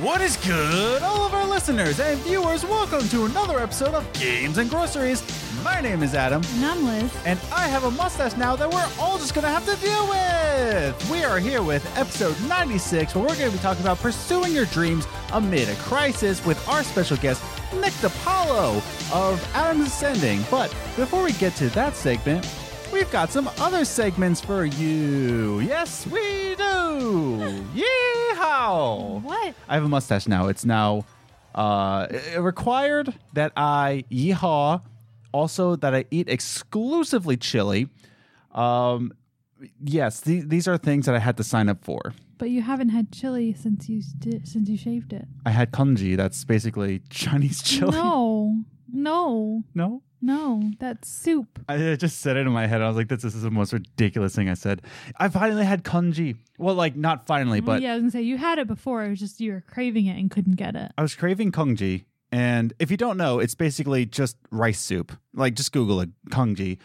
What is good, all of our listeners and viewers? Welcome to another episode of Games and Groceries. My name is Adam, And I'm Liz. and I have a mustache now that we're all just gonna have to deal with. We are here with episode 96, where we're gonna be talking about pursuing your dreams amid a crisis with our special guest, Nick DiPaolo of Adam's Ascending. But before we get to that segment, we've got some other segments for you. Yes, we. What? I have a mustache now. It's now uh, it required that I yeehaw. Also, that I eat exclusively chili. Um, yes, th- these are things that I had to sign up for. But you haven't had chili since you since you shaved it. I had congee. That's basically Chinese chili. No, no, No? No. That's soup. I I just said it in my head. I was like, this, this is the most ridiculous thing I said. I finally had congee. Well, like, not finally, but yeah, I was gonna say you had it before. It was just you were craving it and couldn't get it. I was craving congee, and if you don't know, it's basically just rice soup. Like, just Google it, congee.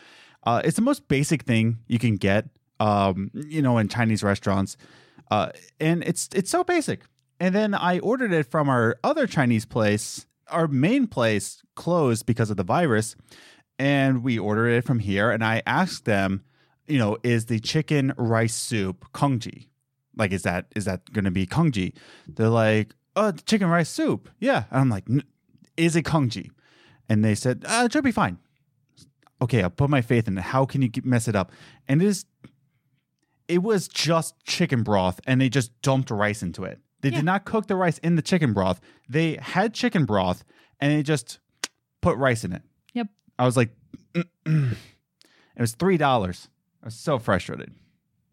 Uh, it's the most basic thing you can get, um, you know, in Chinese restaurants, uh, and it's it's so basic. And then I ordered it from our other Chinese place. Our main place closed because of the virus, and we ordered it from here. And I asked them, you know, is the chicken rice soup congee? Like, is that is that going to be congee? They're like, oh, chicken rice soup. Yeah. And I'm like, "N- is it congee? And they said, uh, it should be fine. Okay, I'll put my faith in it. How can you mess it up? And it is, it was just chicken broth, and they just dumped rice into it. They Yeah. did not cook the rice in the chicken broth. They had chicken broth, and they just put rice in it. Yep. I was like, it was three dollars. I was so frustrated.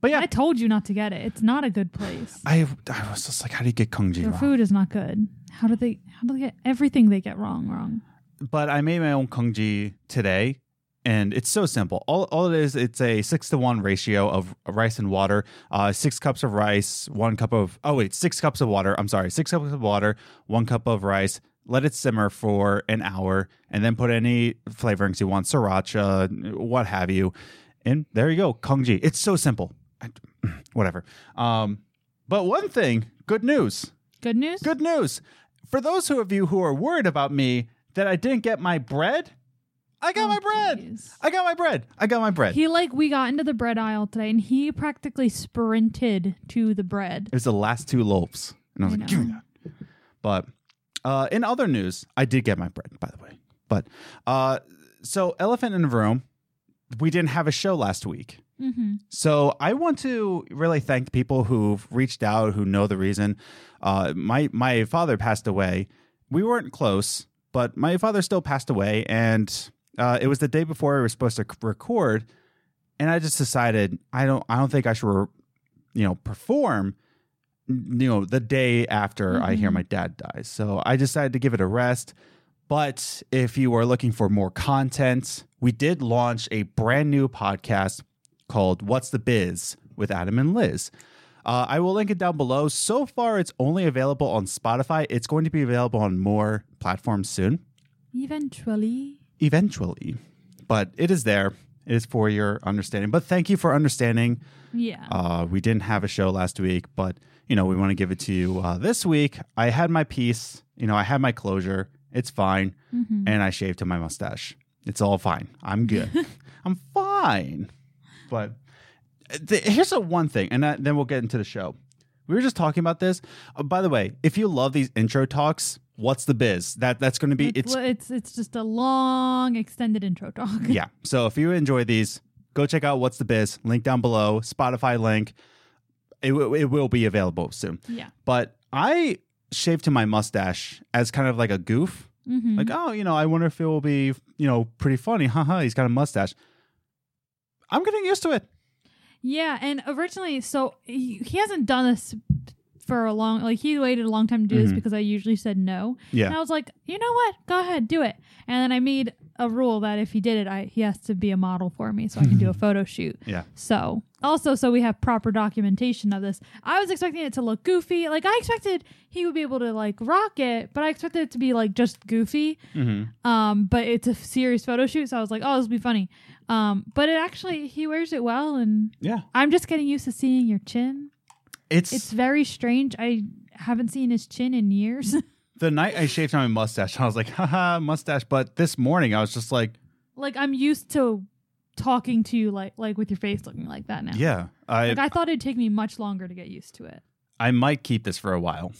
But yeah, I told you not to get it. It's not a good place. I I was just like, how do you get congee Their wrong? food is not good. How do they? How do they get everything they get wrong? Wrong. but I made my own kung congee today, and it's so simple. All, all it is, it's a six to one ratio of rice and water. Uh, six cups of rice, one cup of oh wait, six cups of water. I'm sorry, six cups of water, one cup of rice. Let it simmer for an hour, and then put any flavorings you want, sriracha, what have you, and there you go, congee. It's so simple. I, whatever. Um, but one thing, good news. Good news. Good news. For those of you who are worried about me that I didn't get my bread, I got Oh, my bread. jeez. I got my bread. I got my bread. He like we got into the bread aisle today, and he practically sprinted to the bread. it was the last two loaves. And I was I like, give me that. But uh, in other news, I did get my bread, by the way. But uh, so, Elephant in the Room, we didn't have a show last week. Mm-hmm. So I want to really thank people who've reached out, who know the reason. Uh, my my father passed away. We weren't close, but my father still passed away, and uh, it was the day before we were supposed to record. And I just decided I don't I don't think I should, re- you know, perform. You know, the day after I hear Mhm. my dad dies. So I decided to give it a rest. But if you are looking for more content, we did launch a brand new podcast called What's the Biz with Adam and Liz. Uh, I will link it down below. So far, it's only available on Spotify. It's going to be available on more platforms soon, Eventually. Eventually. But it is there. It is for your understanding. But thank you for understanding. Yeah. Uh, we didn't have a show last week, but you know we want to give it to you uh, this week. I had my piece. You know, I had my closure. It's fine, Mhm. and I shaved to my mustache. It's all fine. I'm good. I'm fine. But th- here's a one thing, and that, then we'll get into the show. We were just talking about this. Uh, by the way, if you love these intro talks, what's the biz? That that's going to be it's, it's it's it's just a long extended intro talk. yeah. So if you enjoy these, go check out what's the biz. Link down below. Spotify link. It w- it will be available soon. Yeah. But I shaved to my mustache as kind of like a goof. Mm-hmm. Like, oh, you know, I wonder if it will be, you know, pretty funny. Haha, he's got a mustache. I'm getting used to it. yeah, and originally, so he, he hasn't done this for a long. Like he waited a long time to do this Mhm. because I usually said no. And Yeah. I was like, you know what? Go ahead, do it. And then I made a rule that if he did it, I he has to be a model for me so I can do a photo shoot. Yeah. So also, so we have proper documentation of this. I was expecting it to look goofy. Like I expected he would be able to like rock it, but I expected it to be like just goofy. Mm-hmm. Um, but it's a serious photo shoot, so I was like, oh, this will be funny. Um, but it actually he wears it well, and Yeah. I'm just getting used to seeing your chin. It's, It's very strange. I haven't seen his chin in years. The night I shaved my mustache, I was like, haha, mustache. But this morning, I was just like, like I'm used to talking to you like like with your face looking like that now. yeah, I Like I thought it'd take me much longer to get used to it. I might keep this for a while.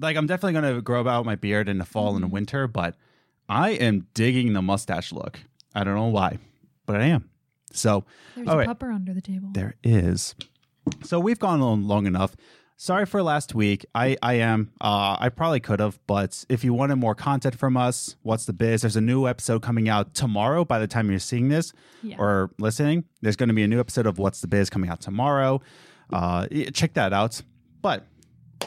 Like I'm definitely gonna grow out my beard in the fall and Mm-hmm. the winter, but I am digging the mustache look. I don't know why, but I am. So There's All a right. pupper under the table. there is. So we've gone on long enough. Sorry for last week. I I am. Uh, I probably could have, but if you wanted more content from us, what's the biz? There's a new episode coming out tomorrow. By the time you're seeing this Yeah. or listening, there's going to be a new episode of What's the Biz coming out tomorrow. Uh, check that out. But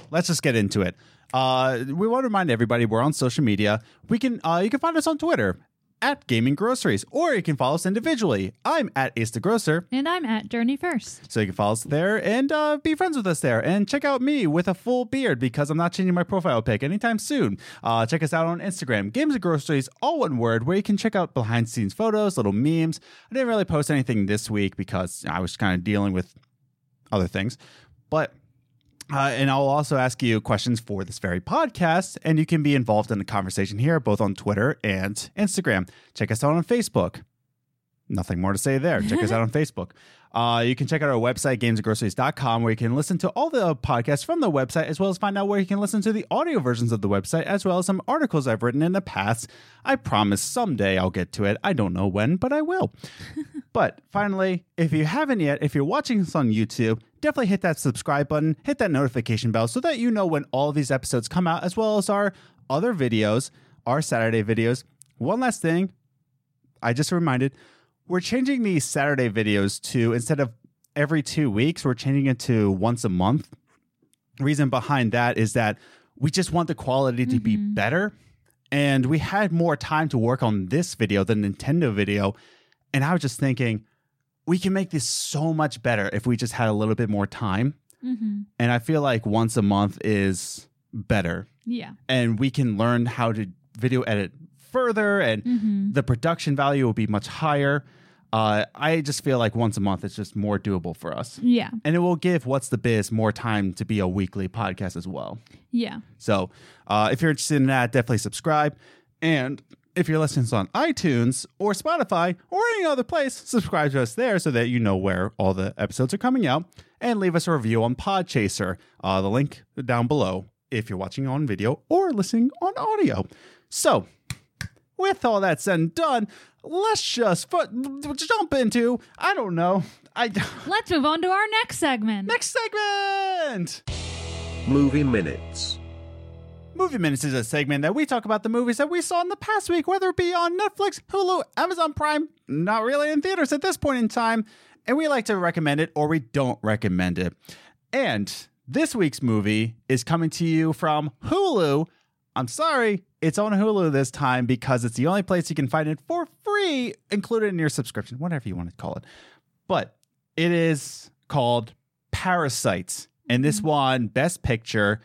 let's just get into it. Uh, we want to remind everybody we're on social media. We can uh, you can find us on Twitter at Gaming Groceries, or you can follow us individually. I'm at Ace the Grocer. and I'm at Journey First. So you can follow us there and uh, be friends with us there. And check out me with a full beard because I'm not changing my profile pic anytime soon. Uh, check us out on Instagram, Games and Groceries, all one word, where you can check out behind the scenes photos, little memes. I didn't really post anything this week because I was kind of dealing with other things. But uh, and I'll also ask you questions for this very podcast, and you can be involved in the conversation here, both on Twitter and Instagram. Check us out on Facebook. Nothing more to say there. Check us out on Facebook. Uh, you can check out our website, gamesandgroceries.com, where you can listen to all the podcasts from the website, as well as find out where you can listen to the audio versions of the website, as well as some articles I've written in the past. I promise someday I'll get to it. I don't know when, but I will. But finally, if you haven't yet, if you're watching this on YouTube, definitely hit that subscribe button, hit that notification bell so that you know when all of these episodes come out, as well as our other videos, our Saturday videos. One last thing, I just reminded, we're changing these Saturday videos to instead of every two weeks, we're changing it to once a month. Reason behind that is that we just want the quality to be better. And we had more time to work on this video, the Nintendo video. And I was just thinking, we can make this so much better if we just had a little bit more time. Mm-hmm. And I feel like once a month is better. Yeah. And we can learn how to video edit further, and Mm-hmm. the production value will be much higher. Uh, I just feel like once a month it's just more doable for us. Yeah. And it will give What's the Biz more time to be a weekly podcast as well. Yeah. So uh, if you're interested in that, definitely subscribe. And if you're listening on iTunes or Spotify or any other place, subscribe to us there so that you know where all the episodes are coming out. And leave us a review on Podchaser. Uh, the link down below if you're watching on video or listening on audio. So, with all that said and done, let's just fu- jump into, I don't know, I Let's move on to our next segment. next segment. Movie Minutes. Movie Minutes is a segment that we talk about the movies that we saw in the past week, whether it be on Netflix, Hulu, Amazon Prime, not really in theaters at this point in time, and we like to recommend it or we don't recommend it. And this week's movie is coming to you from Hulu. I'm sorry, it's on Hulu this time because it's the only place you can find it for free, included in your subscription, whatever you want to call it. But it is called Parasites. And this one, Best Picture,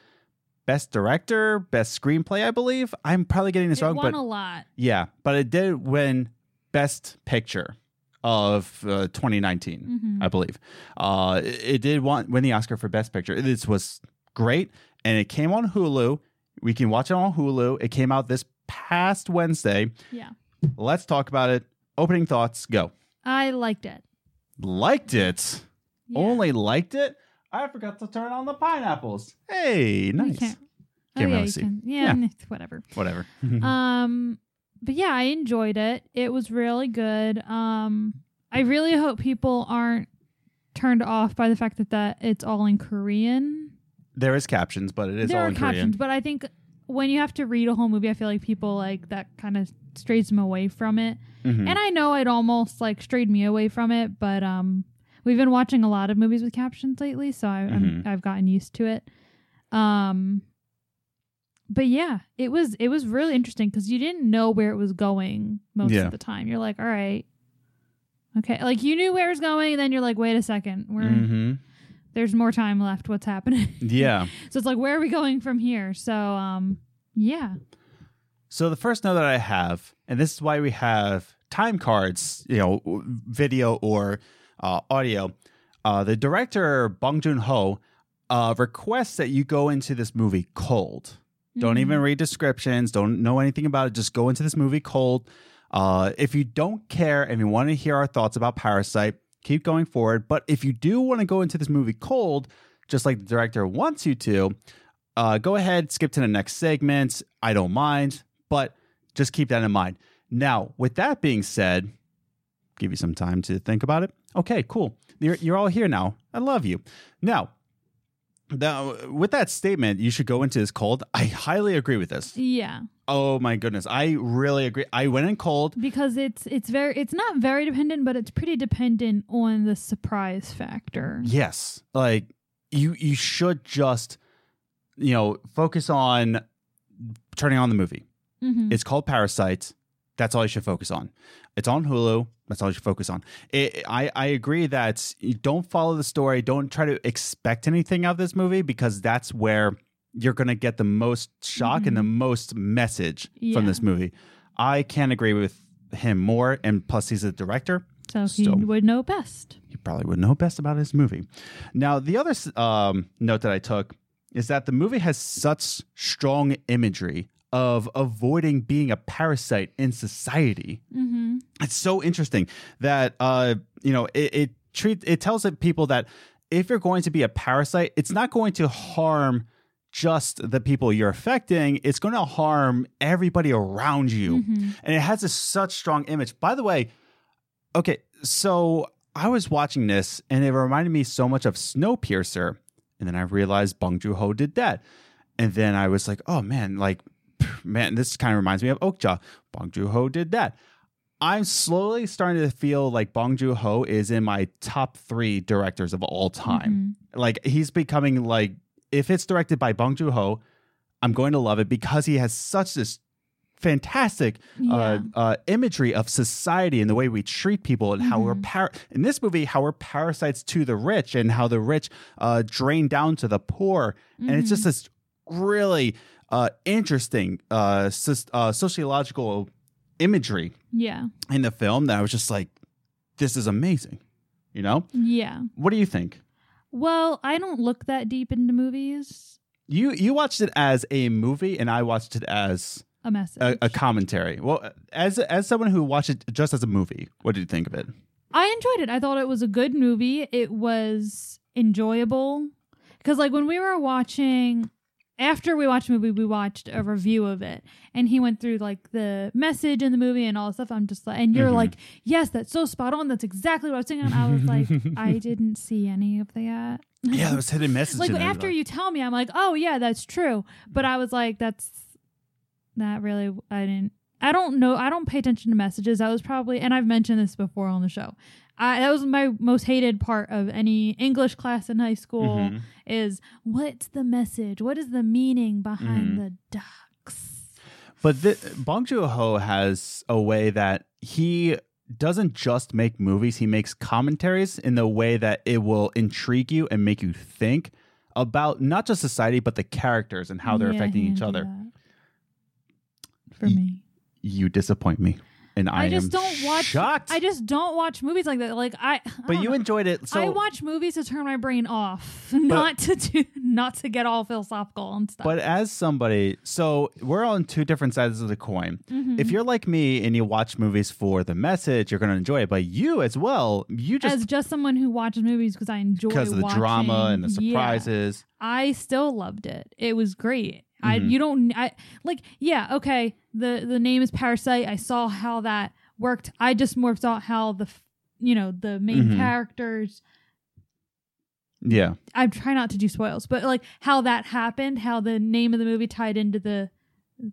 Best Director, Best Screenplay, I believe. I'm probably getting this It wrong, won but a lot. yeah, but it did win Best Picture of uh, 2019, I believe. Uh, it, it did want, win the Oscar for Best Picture. This was great, and it came on Hulu. We can watch it on Hulu. It came out this past Wednesday. Yeah. Let's talk about it. Opening thoughts, go. I liked it. Liked it. Yeah. Only liked it. I forgot to turn on the pineapples. Hey, nice. can't- Oh, Can't yeah, really you see. can. Yeah, Yeah. whatever. Whatever. um, but yeah, I enjoyed it. It was really good. Um, I really hope people aren't turned off by the fact that that it's all in Korean. There is captions, but it is there all are in captions, Korean. but I think when you have to read a whole movie, I feel like people like that kind of strays them away from it. Mhm. And I know it almost like strayed me away from it, but um, we've been watching a lot of movies with captions lately, so I, I'm, Mhm. I've gotten used to it. Um, but yeah, it was it was really interesting because you didn't know where it was going most Yeah. of the time. You're like, all right, okay, like you knew where it was going, and then you're like, wait a second, we're Mhm. There's more time left. What's happening? Yeah. so it's like, where are we going from here? So um, yeah, So the first note that I have, and this is why we have time cards, you know, video or uh, audio. Uh, the director Bong Joon Ho, uh, requests that you go into this movie cold. Don't even read descriptions. Don't know anything about it. Just go into this movie cold. Uh, if you don't care and you want to hear our thoughts about Parasite, keep going forward. But if you do want to go into this movie cold, just like the director wants you to, uh, go ahead, skip to the next segment. I don't mind, but just keep that in mind. Now, with that being said, give you some time to think about it. Okay, cool. You're, you're all here now. I love you. Now, now, with that statement, you should go into this cold. I highly agree with this. Yeah, Oh my goodness, I really agree. I went in cold. because it's it's very it's not very dependent, but it's pretty dependent on the surprise factor. Yes, like you you should just you know focus on turning on the movie. Mhm. It's called Parasite. That's all you should focus on. It's on Hulu. That's all you should focus on. It, I I agree that you don't follow the story. Don't try to expect anything out of this movie because that's where you're going to get the most shock and the most message from this movie. I can't agree with him more. And plus, he's a director. So he would know best. He probably would know best about his movie. Now, the other um, note that I took is that the movie has such strong imagery of avoiding being a parasite in society. Mm-hmm. It's so interesting that uh, you know it, it treat it tells people that if you're going to be a parasite, it's not going to harm just the people you're affecting. It's going to harm everybody around you, Mm-hmm. and it has a such strong image. By the way, okay, so I was watching this, and it reminded me so much of Snowpiercer, and then I realized Bong Joon Ho did that, and then I was like, oh man, like man, this kind of reminds me of Okja. Bong Joon Ho did that. I'm slowly starting to feel like Bong Joon Ho is in my top three directors of all time. Like he's becoming like if it's directed by Bong Joon Ho, I'm going to love it because he has such this fantastic uh, Yeah. uh, imagery of society and the way we treat people and how we're par- in this movie how we're parasites to the rich and how the rich uh, drain down to the poor and it's just this really uh, interesting uh, soc- uh, sociological imagery Yeah. in the film that I was just like, this is amazing. You know, Yeah. what do you think? Well, I don't look that deep into movies. You you watched it as a movie, and I watched it as A message. a, a commentary. Well, as as someone who watched it just as a movie, what did you think of it? I enjoyed it. I thought it was a good movie. It was enjoyable. Because, like, when we were watching, after we watched the movie, we watched a review of it. And he went through, like, the message in the movie and all this stuff. I'm just like, and you're Mhm. like, yes, that's so spot on. That's exactly what I was thinking. And I was like, I didn't see any of that. Yeah, there was hidden message. like after you tell me i'm like oh yeah that's true but i was like that's not really i didn't i don't know i don't pay attention to messages I was probably and i've mentioned this before on the show I, that was my most hated part of any english class in high school Mhm. is what's the message what is the meaning behind Mhm. the ducks But Bong Joon Ho has a way that he doesn't just make movies; he makes commentaries in the way that it will intrigue you and make you think about not just society but the characters and how they're Yeah, affecting each other. for Ye- me You disappoint me, and I, I, just am don't watch shocked. i just don't watch movies like that like i, I but you know. enjoyed it, so I watch movies to turn my brain off, not to do, not to get all philosophical and stuff. But as somebody, so we're on two different sides of the coin. Mhm. If you're like me and you watch movies for the message, you're going to enjoy it. But you as well, you just as just someone who watches movies because I enjoy because of the watching- drama and the Yeah. surprises. I still loved it. It was great. I Mhm. you don't I like yeah okay the the name is Parasite. I saw how that worked. I just more saw how the you know the main Mhm. characters. Yeah. I try not to do spoils, but like how that happened, how the name of the movie tied into the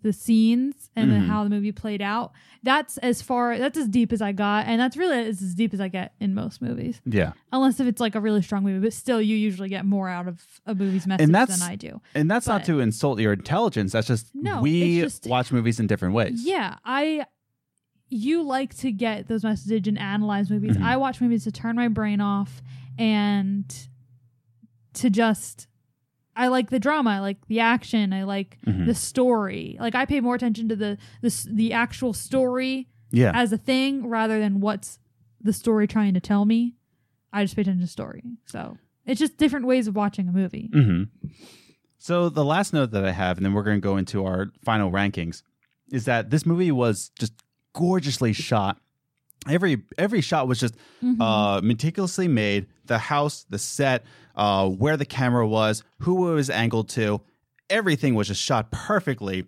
the scenes and then Mhm. how the movie played out. That's as far that's as deep as I got, and that's really as as deep as I get in most movies, Yeah. unless if it's like a really strong movie. But still, you usually get more out of a movie's message that's- than I do. And that's not to insult your intelligence. That's just No, we just- watch movies in different ways. Yeah, I. You like to get those messages and analyze movies. Mhm. I watch movies to turn my brain off and to just. I like the drama. I like the action. I like Mhm. the story. Like I pay more attention to the the the actual story Yeah. as a thing rather than what's the story trying to tell me. I just pay attention to the story. So It's just different ways of watching a movie. hmm So the last note that I have, and then we're going to go into our final rankings, is that this movie was just gorgeously shot. Every every shot was just Mm-hmm. uh, meticulously made. The house, the set, uh, where the camera was, who it was angled to, everything was just shot perfectly.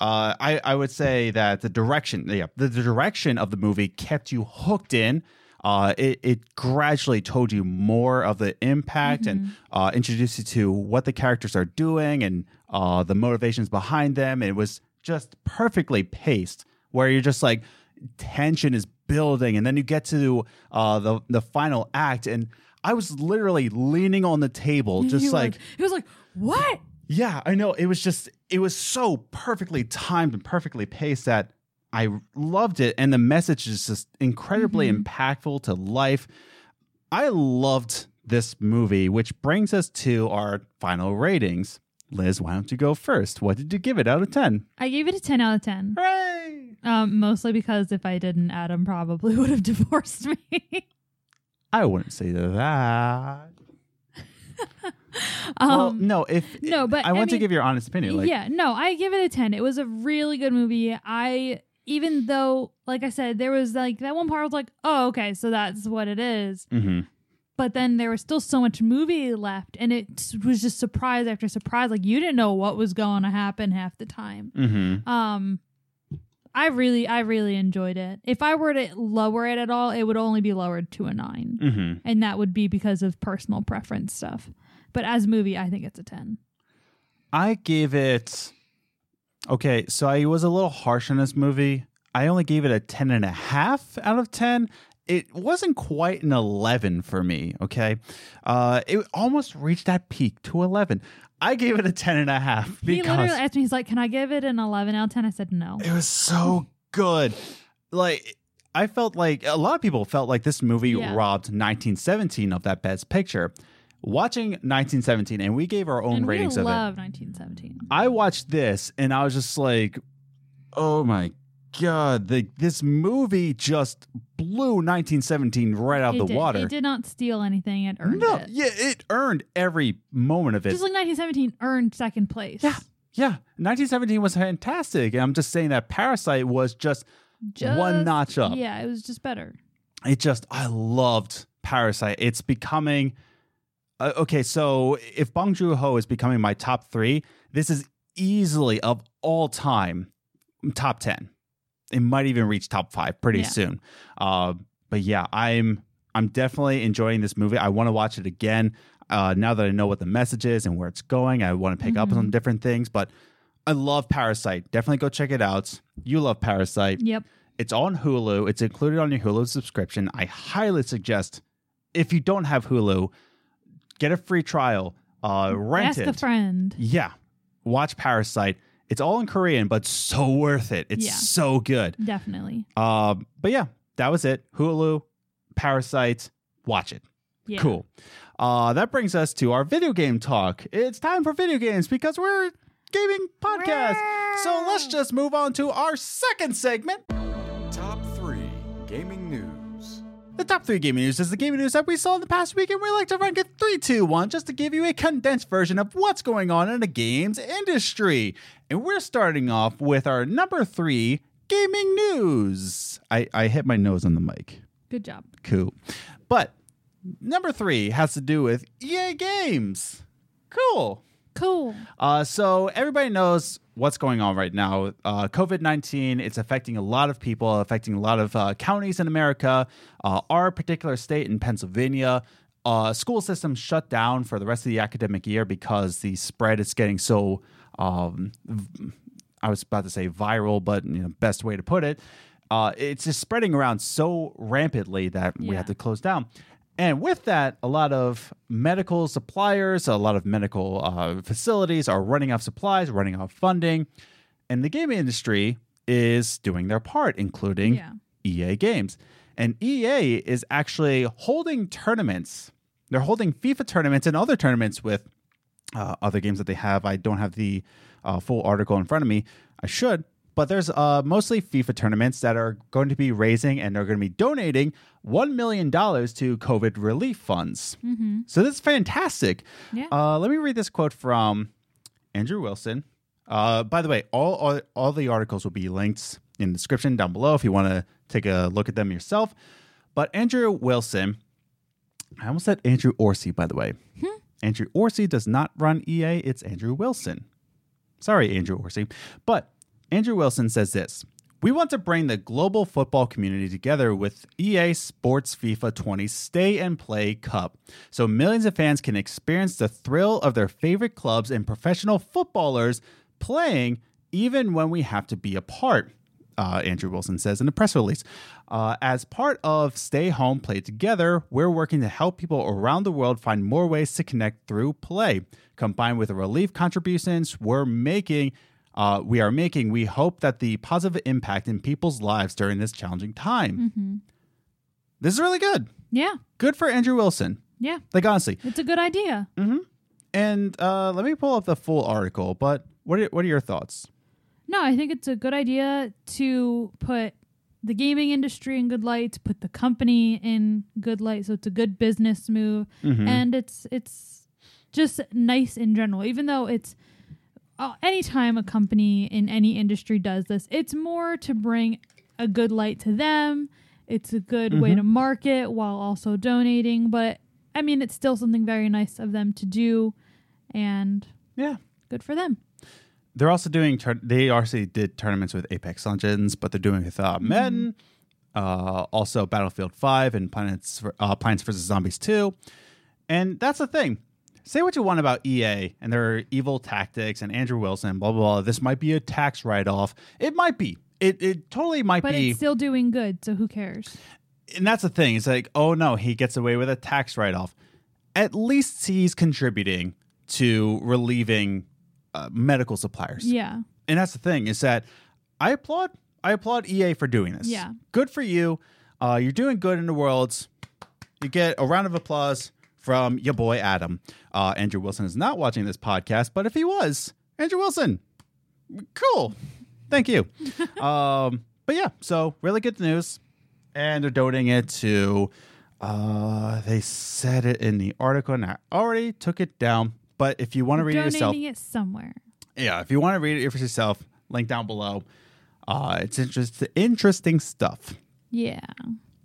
Uh, I I would say that the direction, yeah, the, the direction of the movie kept you hooked in. Uh, it, it gradually told you more of the impact and uh, introduced you to what the characters are doing and uh, the motivations behind them. It was just perfectly paced, where you're just like tension is building, and then you get to uh, the the final act, and I was literally leaning on the table, just He was- like he was like, "What?" yeah, I know. It was just, it was so perfectly timed and perfectly paced that I loved it. And the message is just incredibly impactful to life. I loved this movie, which brings us to our final ratings. Liz, why don't you go first? What did you give it out of 10? I gave it a ten out of ten. Hooray! Um, mostly because if I didn't, Adam probably would have divorced me. I wouldn't say that. um, well, no, if no, but I want I to give your honest opinion. Like, yeah, no, I give it a 10. It was a really good movie. I even though like I said there was like that one part I was like, "Oh, okay, so that's what it is." mhm. But then there was still so much movie left and it was just surprise after surprise like you didn't know what was going to happen half the time. Mhm. Um I really I really enjoyed it. If I were to lower it at all, it would only be lowered to a 9. Mhm. And that would be because of personal preference stuff. But as a movie, I think it's a 10. I gave it. Okay, so I was a little harsh on this movie. I only gave it a 10 and a half out of 10. It wasn't quite an 11 for me, okay? Uh, it almost reached that peak to 11. I gave it a 10 and a half He because literally asked me, he's like, Can I give it an 11 out of 10? I said, No. it was so good. Like, I felt like a lot of people felt like this movie Yeah. robbed 1917 of that best picture. Watching 1917, and we gave our own and ratings of it. love 1917. I watched this and I was just like, oh my god, the, this movie just blew 1917 right out it the did. water. It did not steal anything. It earned no, it. yeah, it earned every moment of it. Just like 1917 earned second place. Yeah. yeah, 1917 was fantastic. And I'm just saying that Parasite was just, Just- one notch up. Yeah, it was just better. it just I loved Parasite. It's becoming uh, okay. So if Bong Joon Ho is becoming my top three, this is easily of all time top ten. It might even reach top five pretty Yeah. soon. Uh, but yeah, I'm I'm definitely enjoying this movie. I want to watch it again uh, now that I know what the message is and where it's going. I want to pick up Mhm. on different things, but. I love Parasite. Definitely go check it out. You love Parasite. Yep. It's on Hulu. It's included on your Hulu subscription. I highly suggest if you don't have Hulu, get a free trial. Uh, rent Ask it. a friend. Yeah, watch Parasite. It's all in Korean, but so worth it. It's Yeah. so good. Definitely. Um, but yeah, that was it. Hulu, Parasite. Watch it. Yeah. Cool. Uh, that brings us to our video game talk. It's time for video games because we're a gaming podcast. So let's just move on to our second segment. Top 3 Gaming News. The top three gaming news is the gaming news that we saw in the past week, and we like to rank it 3, 2, 1 just to give you a condensed version of what's going on in the games industry. And we're starting off with our number three gaming news. I, I hit my nose on the mic. Good job. Cool. But number three has to do with EA Games. Cool. Cool. Uh, so everybody knows what's going on right now. Uh, COVID nineteen it's affecting a lot of people, affecting a lot of uh, counties in America. Uh, our particular state in Pennsylvania, uh, school systems shut down for the rest of the academic year because the spread is getting so. Um, I was about to say viral, but you know, best way to put it, uh, it's just spreading around so rampantly that we have to close down. And with that, a lot of medical suppliers, a lot of medical uh, facilities are running out of supplies, running out of funding. And the gaming industry is doing their part, including Yeah. EA Games. And EA is actually holding tournaments. They're holding FIFA tournaments and other tournaments with uh, other games that they have. I don't have the uh, full article in front of me. I should, but there's uh, mostly FIFA tournaments that are going to be raising and are going to be donating $1 million to COVID relief funds. So this is fantastic. Yeah. Uh, let me read this quote from Andrew Wilson. Uh, by the way, all, all all the articles will be linked in the description down below if you want to take a look at them yourself. But Andrew Wilson, I almost said Andrew Orsi, by the way. Andrew Orsi does not run EA, it's Andrew Wilson. Sorry, Andrew Orsi. But Andrew Wilson says this We want to bring the global football community together with EA Sports FIFA 20 Stay and Play Cup so millions of fans can experience the thrill of their favorite clubs and professional footballers playing even when we have to be apart. Uh, Andrew Wilson says in a press release. Uh, as part of Stay Home Play Together, we're working to help people around the world find more ways to connect through play. Combined with the relief contributions we're making, uh, we are making, we hope that the positive impact in people's lives during this challenging time. This is really good. Yeah. Good for Andrew Wilson. Yeah. Like honestly, It's a good idea. and uh, let me pull up the full article. But what are, what are your thoughts? No, I think it's a good idea to put the gaming industry in good light, to put the company in good light. So it's a good business move, and it's it's just nice in general. Even though it's uh, anytime a company in any industry does this, it's more to bring a good light to them. It's a good way to market while also donating. But I mean, it's still something very nice of them to do, and Yeah. good for them. They're also doing. Tur- they also did tournaments with Apex Legends, but they're doing with uh, Madden, uh, also Battlefield Five and Plants uh, Plants vs Zombies Two, and that's the thing. Say what you want about EA and their evil tactics and Andrew Wilson, blah blah blah. This might be a tax write off. It might be. It it totally might be. But be. it's still doing good, so who cares? and that's the thing. It's like, oh no, he gets away with a tax write off. At least he's contributing to relieving uh, medical suppliers. Yeah. And that's the thing is that I applaud I applaud EA for doing this. Yeah. Good for you. Uh, you're doing good in the world. You get a round of applause from your boy Adam. Uh, Andrew Wilson is not watching this podcast, but if he was, Andrew Wilson, cool. Thank you. um, but yeah, so really good news. And they're donating it to uh, they said it in the article and I already took it down. But if you want to read it yourself, it somewhere. yeah, if you want to read it for yourself, link down below. Uh, it's interest- interesting stuff. Yeah.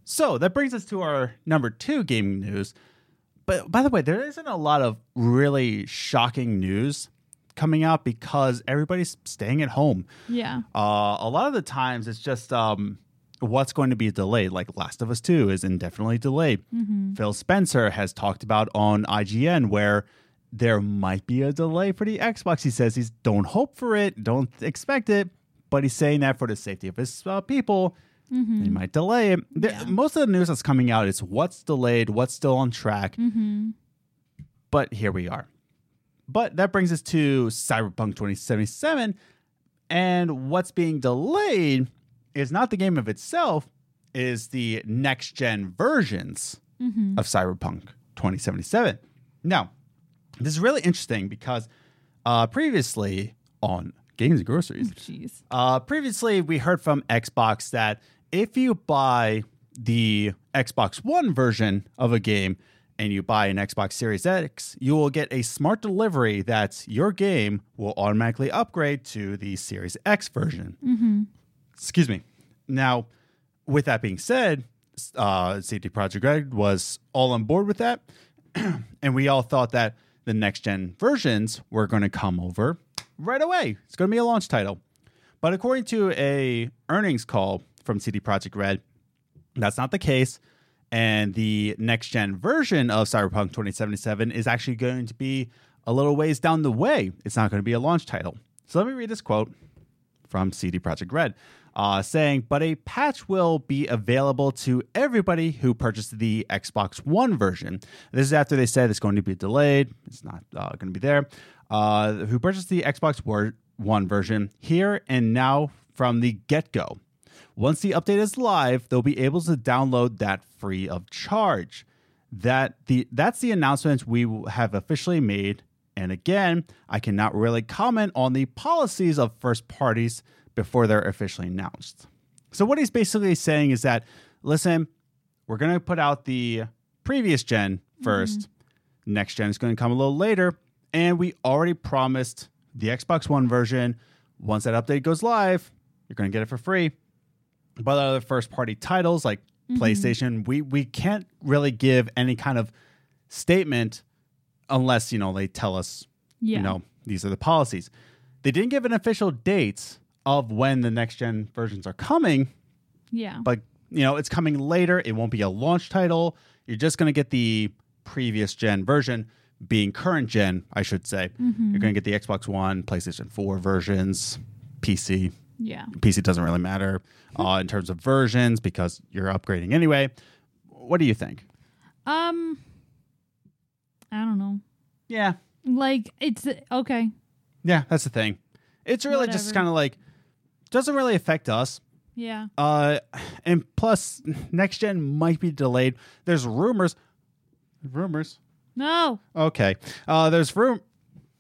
So that brings us to our number two gaming news. But by the way, there isn't a lot of really shocking news coming out because everybody's staying at home. Yeah. Uh, a lot of the times it's just um, what's going to be delayed. Like Last of Us 2 is indefinitely delayed. Phil Spencer has talked about on IGN where there might be a delay for the Xbox. He says he's don't hope for it, don't expect it, but he's saying that for the safety of his uh, people. Mm-hmm. He might delay it. Yeah. most of the news that's coming out is what's delayed, what's still on track. Mm-hmm. But here we are. But that brings us to Cyberpunk 2077. And what's being delayed is not the game of itself, is the next gen versions mm-hmm. of Cyberpunk 2077. Now, this is really interesting because uh, previously on Games and Groceries, Jeez. uh, previously, we heard from Xbox that if you buy the Xbox One version of a game and you buy an Xbox Series X, you will get a smart delivery that your game will automatically upgrade to the Series X version. Excuse me. Now, with that being said, uh, CD Projekt Red was all on board with that, and we all thought that the next gen versions were going to come over right away. It's going to be a launch title. But according to a earnings call from CD Projekt Red, that's not the case. And the next gen version of Cyberpunk 2077 is actually going to be a little ways down the way. It's not going to be a launch title. So let me read this quote from CD Projekt Red, uh, saying, "But a patch will be available to everybody who purchased the Xbox One version. This is after they said it's going to be delayed. It's not uh, going to be there. Uh, who purchased the Xbox One version here and now from the get go. Once the update is live, they'll be able to download that free of charge. That the that's the announcement we have officially made And again, I cannot really comment on the policies of first parties before they're officially announced. So, what he's basically saying is that, listen, we're going to put out the previous gen 1st mm-hmm. Next gen is going to come a little later. And we already promised the Xbox One version. Once that update goes live, you're going to get it for free. But other first party titles like mm-hmm. PlayStation, we, we can't really give any kind of statement unless, you know, they tell us Yeah. you know, these are the policies. They didn't give an official date of when the next gen versions are coming, Yeah. but you know, it's coming later. It won't be a launch title. You're just going to get the previous gen version being current gen, I should say. You're going to get the Xbox One, PlayStation 4 versions, PC. yeah. PC doesn't really matter uh, in terms of versions because you're upgrading anyway. What do you think? Um I don't know. Yeah, Like it's okay. yeah, that's the thing. It's really just kind of like doesn't really affect us. Yeah. Uh, and plus, next gen might be delayed. There's rumors. Rumors. No. Okay. Uh, there's room.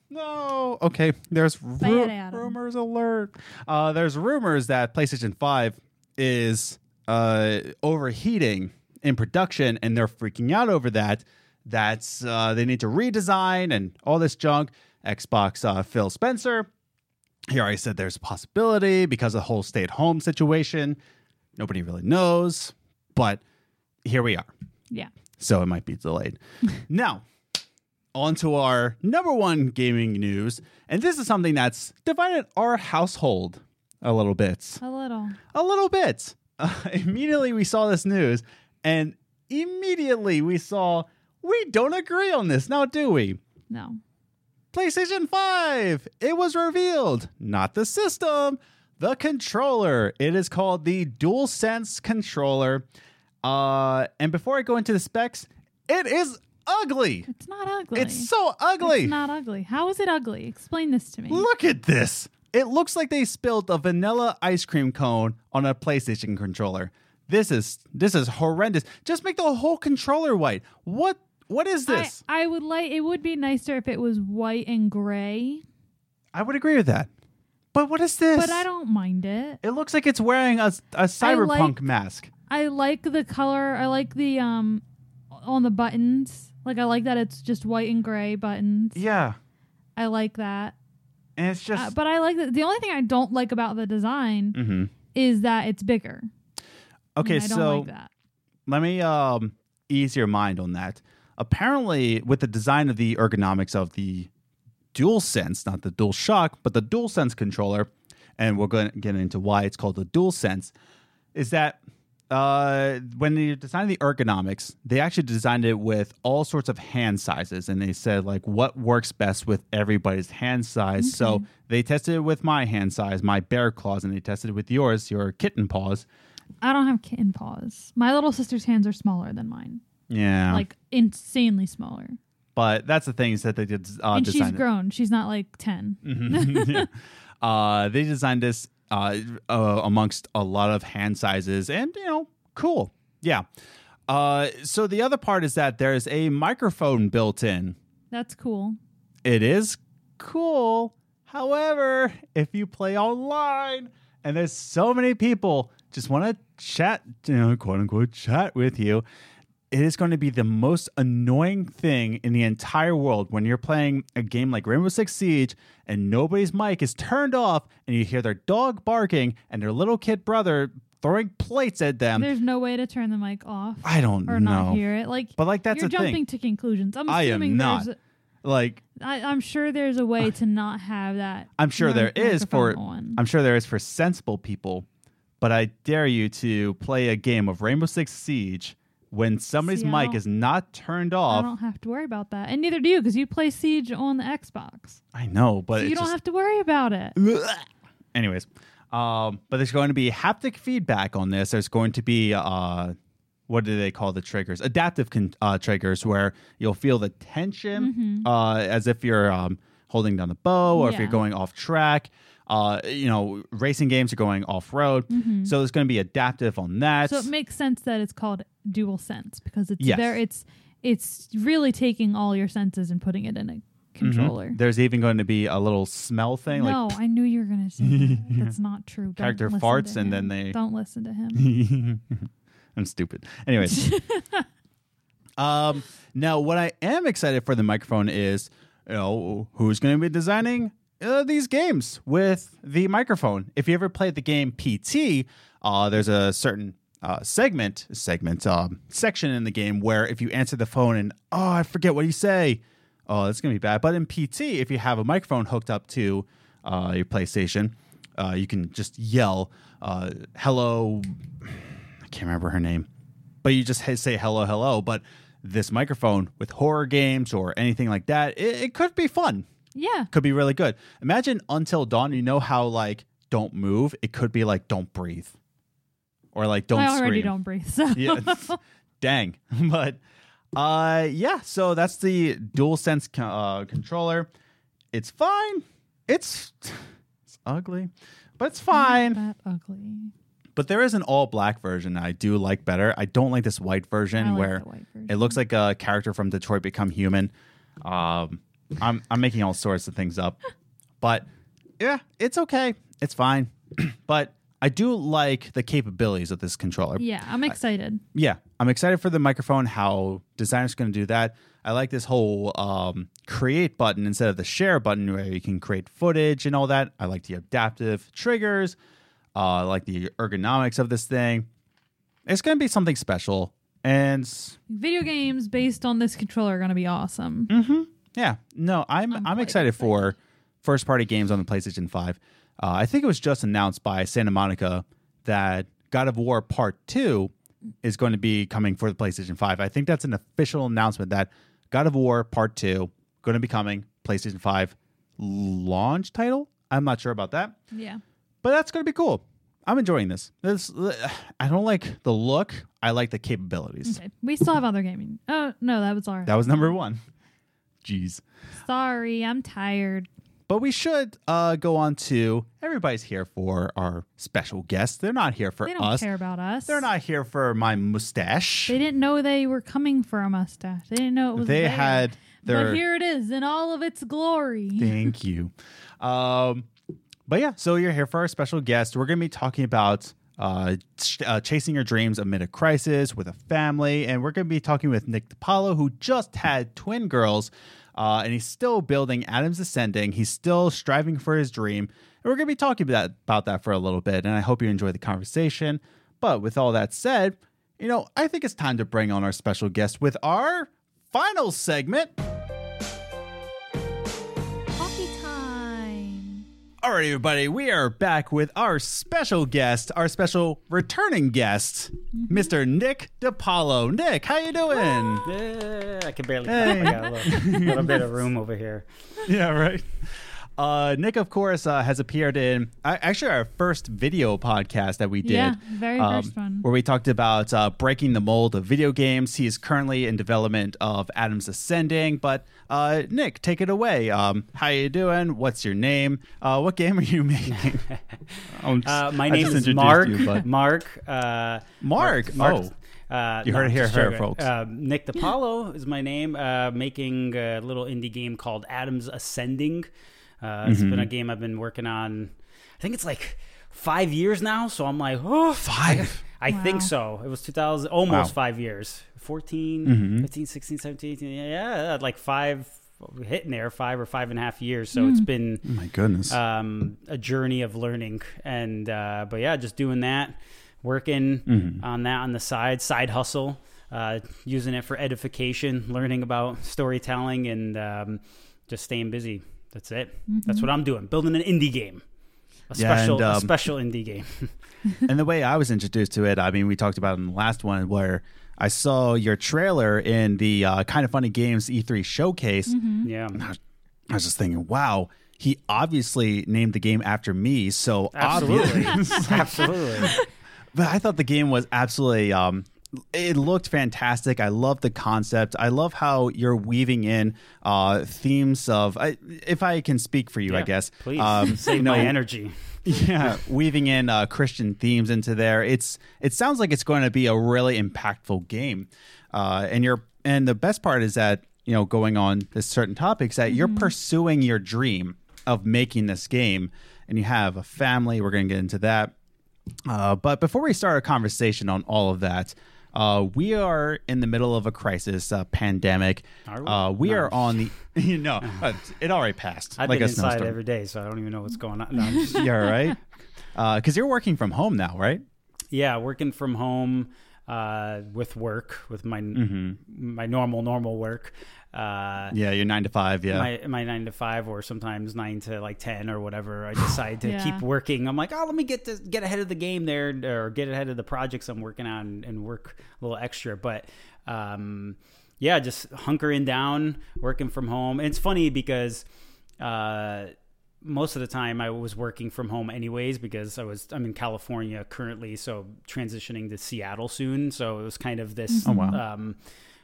No. Okay. There's ru- rumors alert. Uh, there's rumors that PlayStation Five is uh overheating in production, and they're freaking out over that. That's uh, they need to redesign and all this junk. Xbox uh, Phil Spencer he already said there's a possibility because of the whole stay at home situation. Nobody really knows, but here we are. Yeah. So it might be delayed. now, on to our number one gaming news. And this is something that's divided our household a little bit. A little. A little bit. Uh, immediately, we saw this news, and immediately we saw we don't agree on this now, do we? No. PlayStation 5. It was revealed. Not the system, the controller. It is called the DualSense controller. Uh, and before I go into the specs, it is ugly. It's not ugly. It's so ugly. It's not ugly. How is it ugly? Explain this to me. Look at this. It looks like they spilled a vanilla ice cream cone on a PlayStation controller. This is this is horrendous. Just make the whole controller white. What what is this? I, I would like it would be nicer if it was white and gray, I, would agree with that. But what is this? but I don't mind it. It looks like it's wearing a, a cyberpunk like- mask. I like the color. I like the um on the buttons. Like I like that it's just white and gray buttons. Yeah. I like that. And it's just Uh, but I like that. The only thing I don't like about the design Mhm. is that it's bigger. Okay, I so like that. let me um ease your mind on that. Apparently, with the design of the ergonomics of the dual sense not the dual shock but the dual sense controller, and we're going to get into why it's called the dual sense is that uh, when they designed the ergonomics, they actually designed it with all sorts of hand sizes, and they said like what works best with everybody's hand size. So they tested it with my hand size, my bear claws, and they tested it with yours, your kitten paws. I don't have kitten paws. My little sister's hands are smaller than mine. Yeah, Like insanely smaller. but that's the thing is that they did uh, and she's it. grown. She's not like 10. Yeah. uh, they designed this uh, uh, amongst a lot of hand sizes, and you know, cool. Yeah. Uh, so the other part is that there's a microphone built in. That's cool. It is cool. However, if you play online and there's so many people just want to chat, you know, quote unquote, chat with you, it is going to be the most annoying thing in the entire world when you're playing a game like Rainbow Six Siege and nobody's mic is turned off and you hear their dog barking and their little kid brother throwing plates at them. There's no way to turn the mic off I don't or know. not hear it. Like, But like that's you're jumping thing. to conclusions. I'm I am assuming not. there's. Like I, I'm sure there's a way to not have that. I'm sure there is for on. I'm sure there is for sensible people, but I dare you to play a game of Rainbow Six Siege when somebody's See, mic is not turned off. I don't have to worry about that, and neither do you because you play Siege on the Xbox. I, know, but So it's you don't just, have to worry about it. anyways. Um, but there's going to be haptic feedback on this. There's going to be uh, what do they call the triggers? Adaptive con- uh, triggers, where you'll feel the tension uh, as if you're um, holding down the bow, or if you're Mm-hmm. Going off track. Uh, you know, racing games are going off road, so it's going to be adaptive on that. Mm-hmm. So it makes sense that it's called Dual Sense because it's Yes. there. It's it's really taking all your senses and putting it in a controller. There's even going to be a little smell thing, No, I knew you were gonna say that. That's not true. Don't Character farts and then they- don't listen to him. I'm stupid. Anyways, um, now what I am excited for the microphone is, you know, who's going to be designing uh, these games with the microphone. If you ever played the game PT, uh, there's a certain uh, segment, segment, um, section in the game where if you answer the phone and oh, I forget what you say, oh, that's gonna be bad. But in PT, if you have a microphone hooked up to uh, your PlayStation, uh, you can just yell, uh, "Hello." I can't remember her name, but you just say hello, hello. But this microphone with horror games or anything like that, it, it could be fun. Yeah. Could be really good. Imagine Until Dawn. You know how like don't move. It could be like don't breathe, or like don't. I already scream. don't breathe. So Yeah, dang. But uh, yeah. So that's the Dual Sense uh, controller. It's fine. It's it's ugly, but it's fine. that ugly. But there is an all black version I do like better. I don't like this white version like where white version. it looks like a character from Detroit Become Human. Um, I'm I'm making all sorts of things up, but yeah, it's okay. It's fine. but I do like the capabilities of this controller. Yeah, I'm excited. Yeah, I'm excited for the microphone. How designers going to do that. I like this whole um, create button instead of the share button where you can create footage and all that. I like the adaptive triggers. Uh, I like the ergonomics of this thing. It's going to be something special, and Video games based on this controller are gonna be awesome. Mm. Yeah, no, I'm I'm, I'm quite excited, for first party games on the PlayStation Five. Uh, I think it was just announced by Santa Monica that God of War Part Two is going to be coming for the PlayStation Five. I think that's an official announcement that God of War Part Two going to be coming PlayStation Five launch title. I'm not sure about that, Yeah. but that's going to be cool. I'm enjoying this. This I don't like the look. I like the capabilities. Okay. We still have other gaming. Oh no, that was our. That was number one. Jeez. Sorry, I'm tired. But we should uh, go on to everybody's here for our special guests. They're not here for us. They don't us. care about us. They're not here for my mustache. They didn't know they were coming for a mustache. They didn't know it was there. They there. had their But here it is in all of its glory. thank you. Um, but yeah, so you're here for our special guest. We're going to be talking about uh, ch- uh, chasing your dreams amid a crisis with a family, and we're going to be talking with Nick DiPaolo, who just had twin girls. Uh, and he's still building Adams Ascending. He's still striving for his dream. And we're going to be talking about, about that for a little bit. And I hope you enjoy the conversation. But with all that said, you know, I think it's time to bring on our special guest with our final segment. All right, everybody, we are back with our special guest, our special returning guest, mm-hmm. Mr. Nick DiPaolo. Nick, how you doing? Yeah, I can barely Hey. talk. I got a little, little bit of room over here. yeah, right. Uh, Nick, of course, uh, has appeared in uh, actually our first video podcast that we did. Yeah, very um, first one. Where we talked about uh, breaking the mold of video games. He is currently in development of Adams Ascending. But uh, Nick, take it away. Um, how are you doing? What's your name? Uh, what game are you making? Just- Uh, my I name is Mark. you, but- Mark. Uh, Mark. Mark. Oh. Uh, You heard it here, just here, folks. Uh, Nick DiPaolo is my name. Uh, making a little indie game called Adams Ascending. Uh, it's Mm-hmm. been a game I've been working on. I think it's like five years now. So I'm like, oh, Five? I Wow. think so. It was 2000, almost Wow. Mm-hmm. five years. 14, 15, 16, 17, 18. Yeah, like five, hitting there, five or five and a half years. So it's been Oh my goodness. um, a journey of learning. And uh, but yeah, just doing that, working Mm-hmm. on that on the side, side hustle, uh, using it for edification, learning about storytelling, and um, just staying busy. That's it. That's what I'm doing. Building an indie game, a Yeah, special, and, a um, special indie game. and the way I was introduced to it, I mean, we talked about it in the last one where I saw your trailer in the uh, Kind of Funny Games E3 showcase. yeah, I was just thinking, wow, he obviously named the game after me. So absolutely, obvious. absolutely. but I thought the game was absolutely. Um, it looked fantastic. I love the concept. I love how you're weaving in uh, themes of. I, if I can speak for you, I guess. Please um, save you know, my energy. yeah weaving in uh, christian themes into there it's it sounds like it's going to be a really impactful game uh, and you're and the best part is that you know, going on this certain topics that you're pursuing your dream of making this game and you have a family. We're going to get into that. Uh, but before we start a conversation on all of that, uh, we are in the middle of a crisis, a pandemic. Are we? Uh, we No. are on the, you know, uh, it already passed. I've like been inside snowstorm. every day, so I don't even know what's going on. No, I'm just- yeah, right. Because you're working from home now, right? yeah, working from home uh, with work, with my my normal normal work. Uh, Yeah, you're nine to five. Yeah. my my nine to five or sometimes nine to like ten or whatever. I decide to Yeah. keep working. I'm like, oh, let me get this, get ahead of the game there, or get ahead of the projects I'm working on and work a little extra. But um, yeah, just hunkering down, working from home. And it's funny because uh, most of the time I was working from home anyways because I was I'm in California currently, so transitioning to Seattle soon. So it was kind of this. Oh, wow. Um,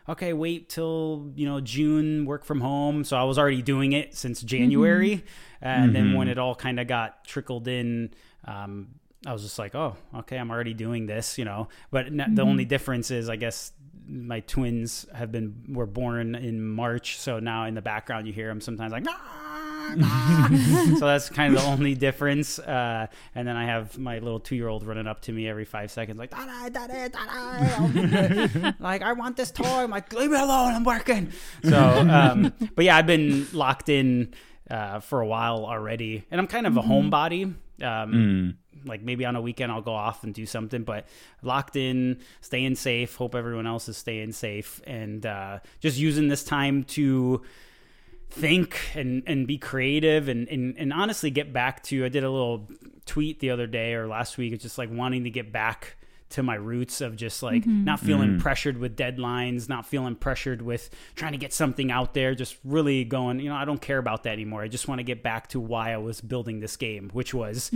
okay, wait till you know June, work from home. So I was already doing it since January, and then when it all kind of got trickled in. Um, I was just like, oh, okay, I'm already doing this, you know. But n- the only difference is, I guess, my twins have been were born in March, so now in the background you hear them sometimes like. "Ah, ah." so that's kind of the only difference. Uh, and then I have my little two year old running up to me every five seconds, like, "Dada, dada, dada." like, I want this toy. I'm like, leave me alone. I'm working. So, um, but yeah, I've been locked in uh, for a while already, and I'm kind of a homebody. Um, Like maybe on a weekend I'll go off and do something, but locked in, staying safe. Hope everyone else is staying safe, and uh, just using this time to think and and be creative and, and and honestly get back to I did a little tweet the other day or last week it's just like wanting to get back to my roots of just like not feeling pressured with deadlines, not feeling pressured with trying to get something out there, just really going, you know, I don't care about that anymore. I just want to get back to why I was building this game, which was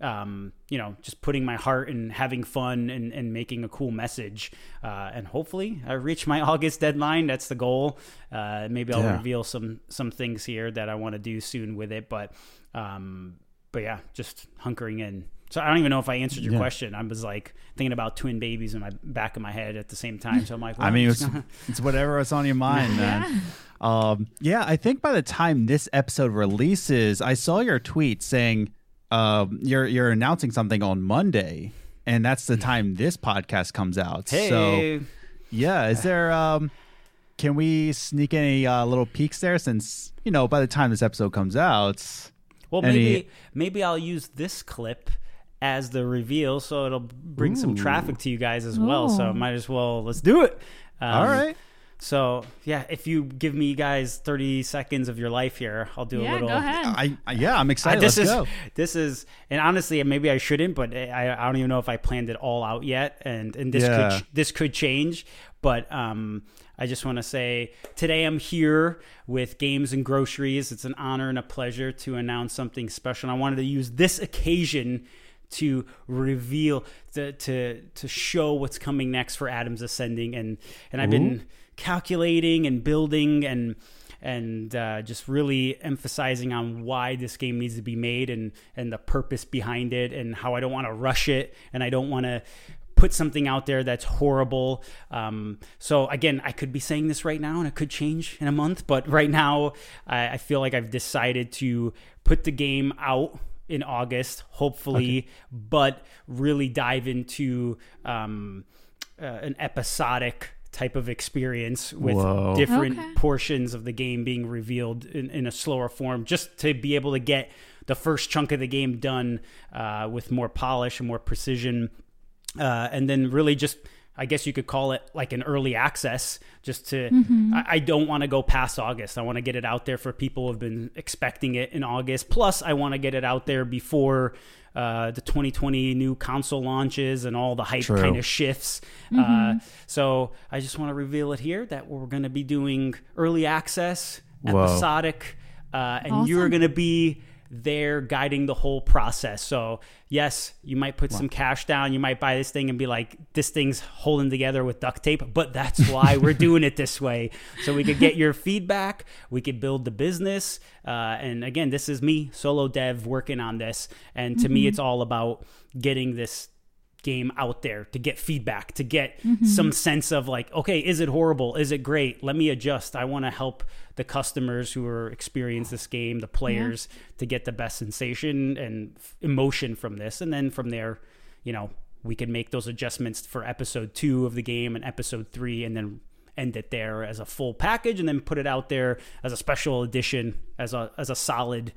um, you know, just putting my heart and having fun and, and making a cool message. Uh, and hopefully I reach my August deadline. That's the goal. Uh, maybe I'll Yeah. reveal some some things here that I want to do soon with it. But um, but yeah, just hunkering in. So I don't even know if I answered your Yeah. question. I was like thinking about twin babies in my back of my head at the same time. So I'm like, I well, mean, I'm it's, just it's whatever is on your mind, man. Um, yeah, I think by the time this episode releases, I saw your tweet saying um, you're you're announcing something on Monday, and that's the time this podcast comes out. hey, So yeah, is there? Um, can we sneak any uh, little peeks there? Since you know, by the time this episode comes out, Well, Any- maybe maybe I'll use this clip as the reveal, so it'll bring some traffic to you guys as well. So might as well let's do it. Um, all right. So yeah, if you give me guys thirty seconds of your life here, I'll do a Yeah, little. go ahead. I, I yeah, I'm excited. this Let's is go. this is and honestly maybe I shouldn't but I, I don't even know if I planned it all out yet and and this Yeah. could this could change but um I just want to say today I'm here with Games and Groceries it's an honor and a pleasure to announce something special and I wanted to use this occasion to reveal to to to show what's coming next for Adams Ascending and and I've been calculating and building and and uh, just really emphasizing on why this game needs to be made and and the purpose behind it and how I don't want to rush it and I don't want to put something out there that's horrible. Um, so again, I could be saying this right now and it could change in a month, but right now I, I feel like I've decided to put the game out in August, hopefully, but really dive into um, uh, an episodic type of experience with Whoa. different Okay. portions of the game being revealed in, in a slower form, just to be able to get the first chunk of the game done uh, with more polish and more precision, uh, and then really just. I guess you could call it like an early access, just to. I, I don't want to go past August. I want to get it out there for people who have been expecting it in August. Plus, I want to get it out there before uh, the 2020 new console launches and all the hype True. kind of shifts. Uh, so I just want to reveal it here that we're going to be doing early access, Whoa. episodic, uh, and you're going to be there guiding the whole process. So yes, you might put some cash down, you might buy this thing and be like, this thing's holding together with duct tape, but that's why we're doing it this way. So we could get your feedback, we could build the business. Uh, and again, this is me, solo dev, working on this. And to me, it's all about getting this game out there to get feedback, to get mm-hmm. some sense of like, okay, is it horrible? Is it great? Let me adjust. I want to help the customers who are experience this game, the players, to get the best sensation and f- emotion from this, and then from there, you know, we can make those adjustments for episode two of the game and episode three, and then end it there as a full package, and then put it out there as a special edition, as a as a solid,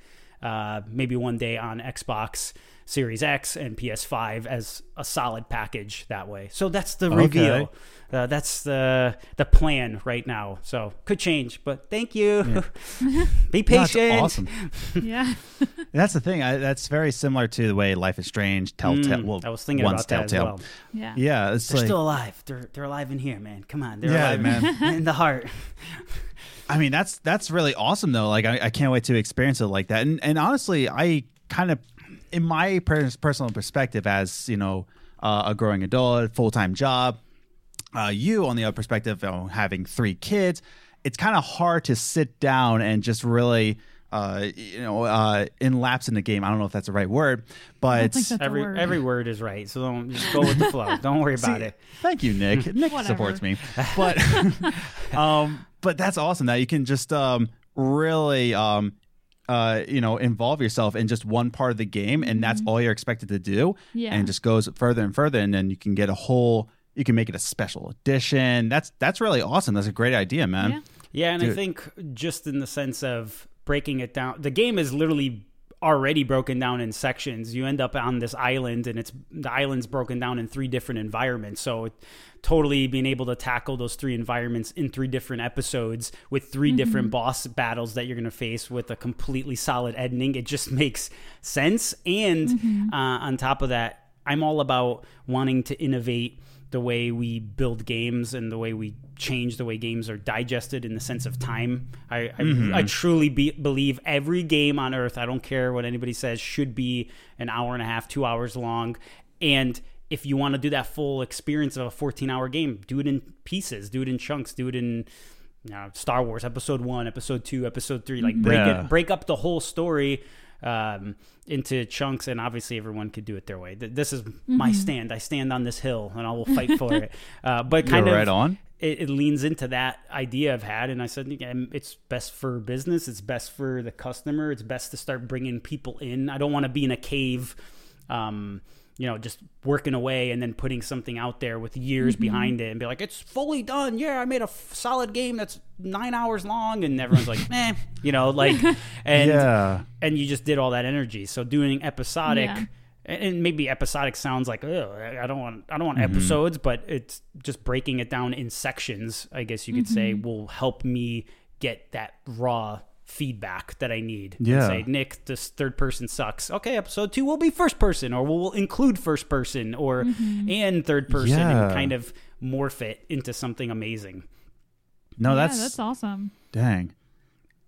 uh, maybe one day on Xbox Series X and PS5 as a solid package that way. So that's the Okay. reveal. Uh, that's the the plan right now. So could change, but thank you. Be That's patient. awesome. Yeah. That's the thing. I, that's very similar to the way Life is Strange, Telltale. Mm, well, I was thinking once about that as Telltale. well. Yeah. Yeah, it's They're like still alive. They're they're alive in here, man. Come on, they're Yeah, alive man. in the heart. I mean, that's that's really awesome though. Like, I, I can't wait to experience it like that. And and honestly, I kind of, in my pers- personal perspective, as you know, uh, a growing adult, full time job, uh, you on the other perspective, you know, having three kids, it's kind of hard to sit down and just really. Uh, you know, uh, in-lapse in the game. I don't know if that's the right word, but don't think Every word. every word is right, so don't just go with the flow. Don't worry about See, it. Thank you, Nick. Nick Whatever. supports me, but um, but that's awesome that you can just um really um uh you know involve yourself in just one part of the game, and that's all you're expected to do, Mm-hmm. Yeah. and just goes further and further, and then you can get a whole. You can make it a special edition. That's that's really awesome. That's a great idea, man. Yeah. Yeah, and I think just in the sense of breaking it down, the game is literally already broken down in sections. You end up on this island, and it's the island's broken down in three different environments. So, totally being able to tackle those three environments in three different episodes with 3 different boss battles that you're going to face with a completely solid ending, it just makes sense. And uh, on top of that, I'm all about wanting to innovate the way we build games and the way we change the way games are digested in the sense of time. I I, I truly be, believe every game on Earth, I don't care what anybody says, should be an hour and a half, two hours long. And if you want to do that full experience of a 14 hour game, do it in pieces, do it in chunks, do it in you know, Star Wars Episode One, Episode Two, Episode Three. Like break Yeah. it, break up the whole story um, into chunks, and obviously everyone could do it their way. Th- This is my stand. I stand on this hill, and I will fight for it. Uh, but kind You're of right on. It, it leans into that idea I've had, and I said it's best for business. It's best for the customer. It's best to start bringing people in. I don't want to be in a cave. Um, you know, just working away and then putting something out there with years behind it and be like, it's fully done. Yeah, I made a f- solid game that's nine hours long, and everyone's like, eh, you know, like, and yeah. and you just did all that energy. So doing episodic, Yeah. And maybe episodic sounds like, Ugh, I don't want, I don't want Mm-hmm. episodes, but it's just breaking it down in sections. I guess you could say will help me get that raw feedback that I need. And Yeah. say, Nick, this third person sucks. Okay, episode two will be first person, or we'll include first person, or and third person, Yeah. and kind of morph it into something amazing. No, yeah, that's that's awesome. dang.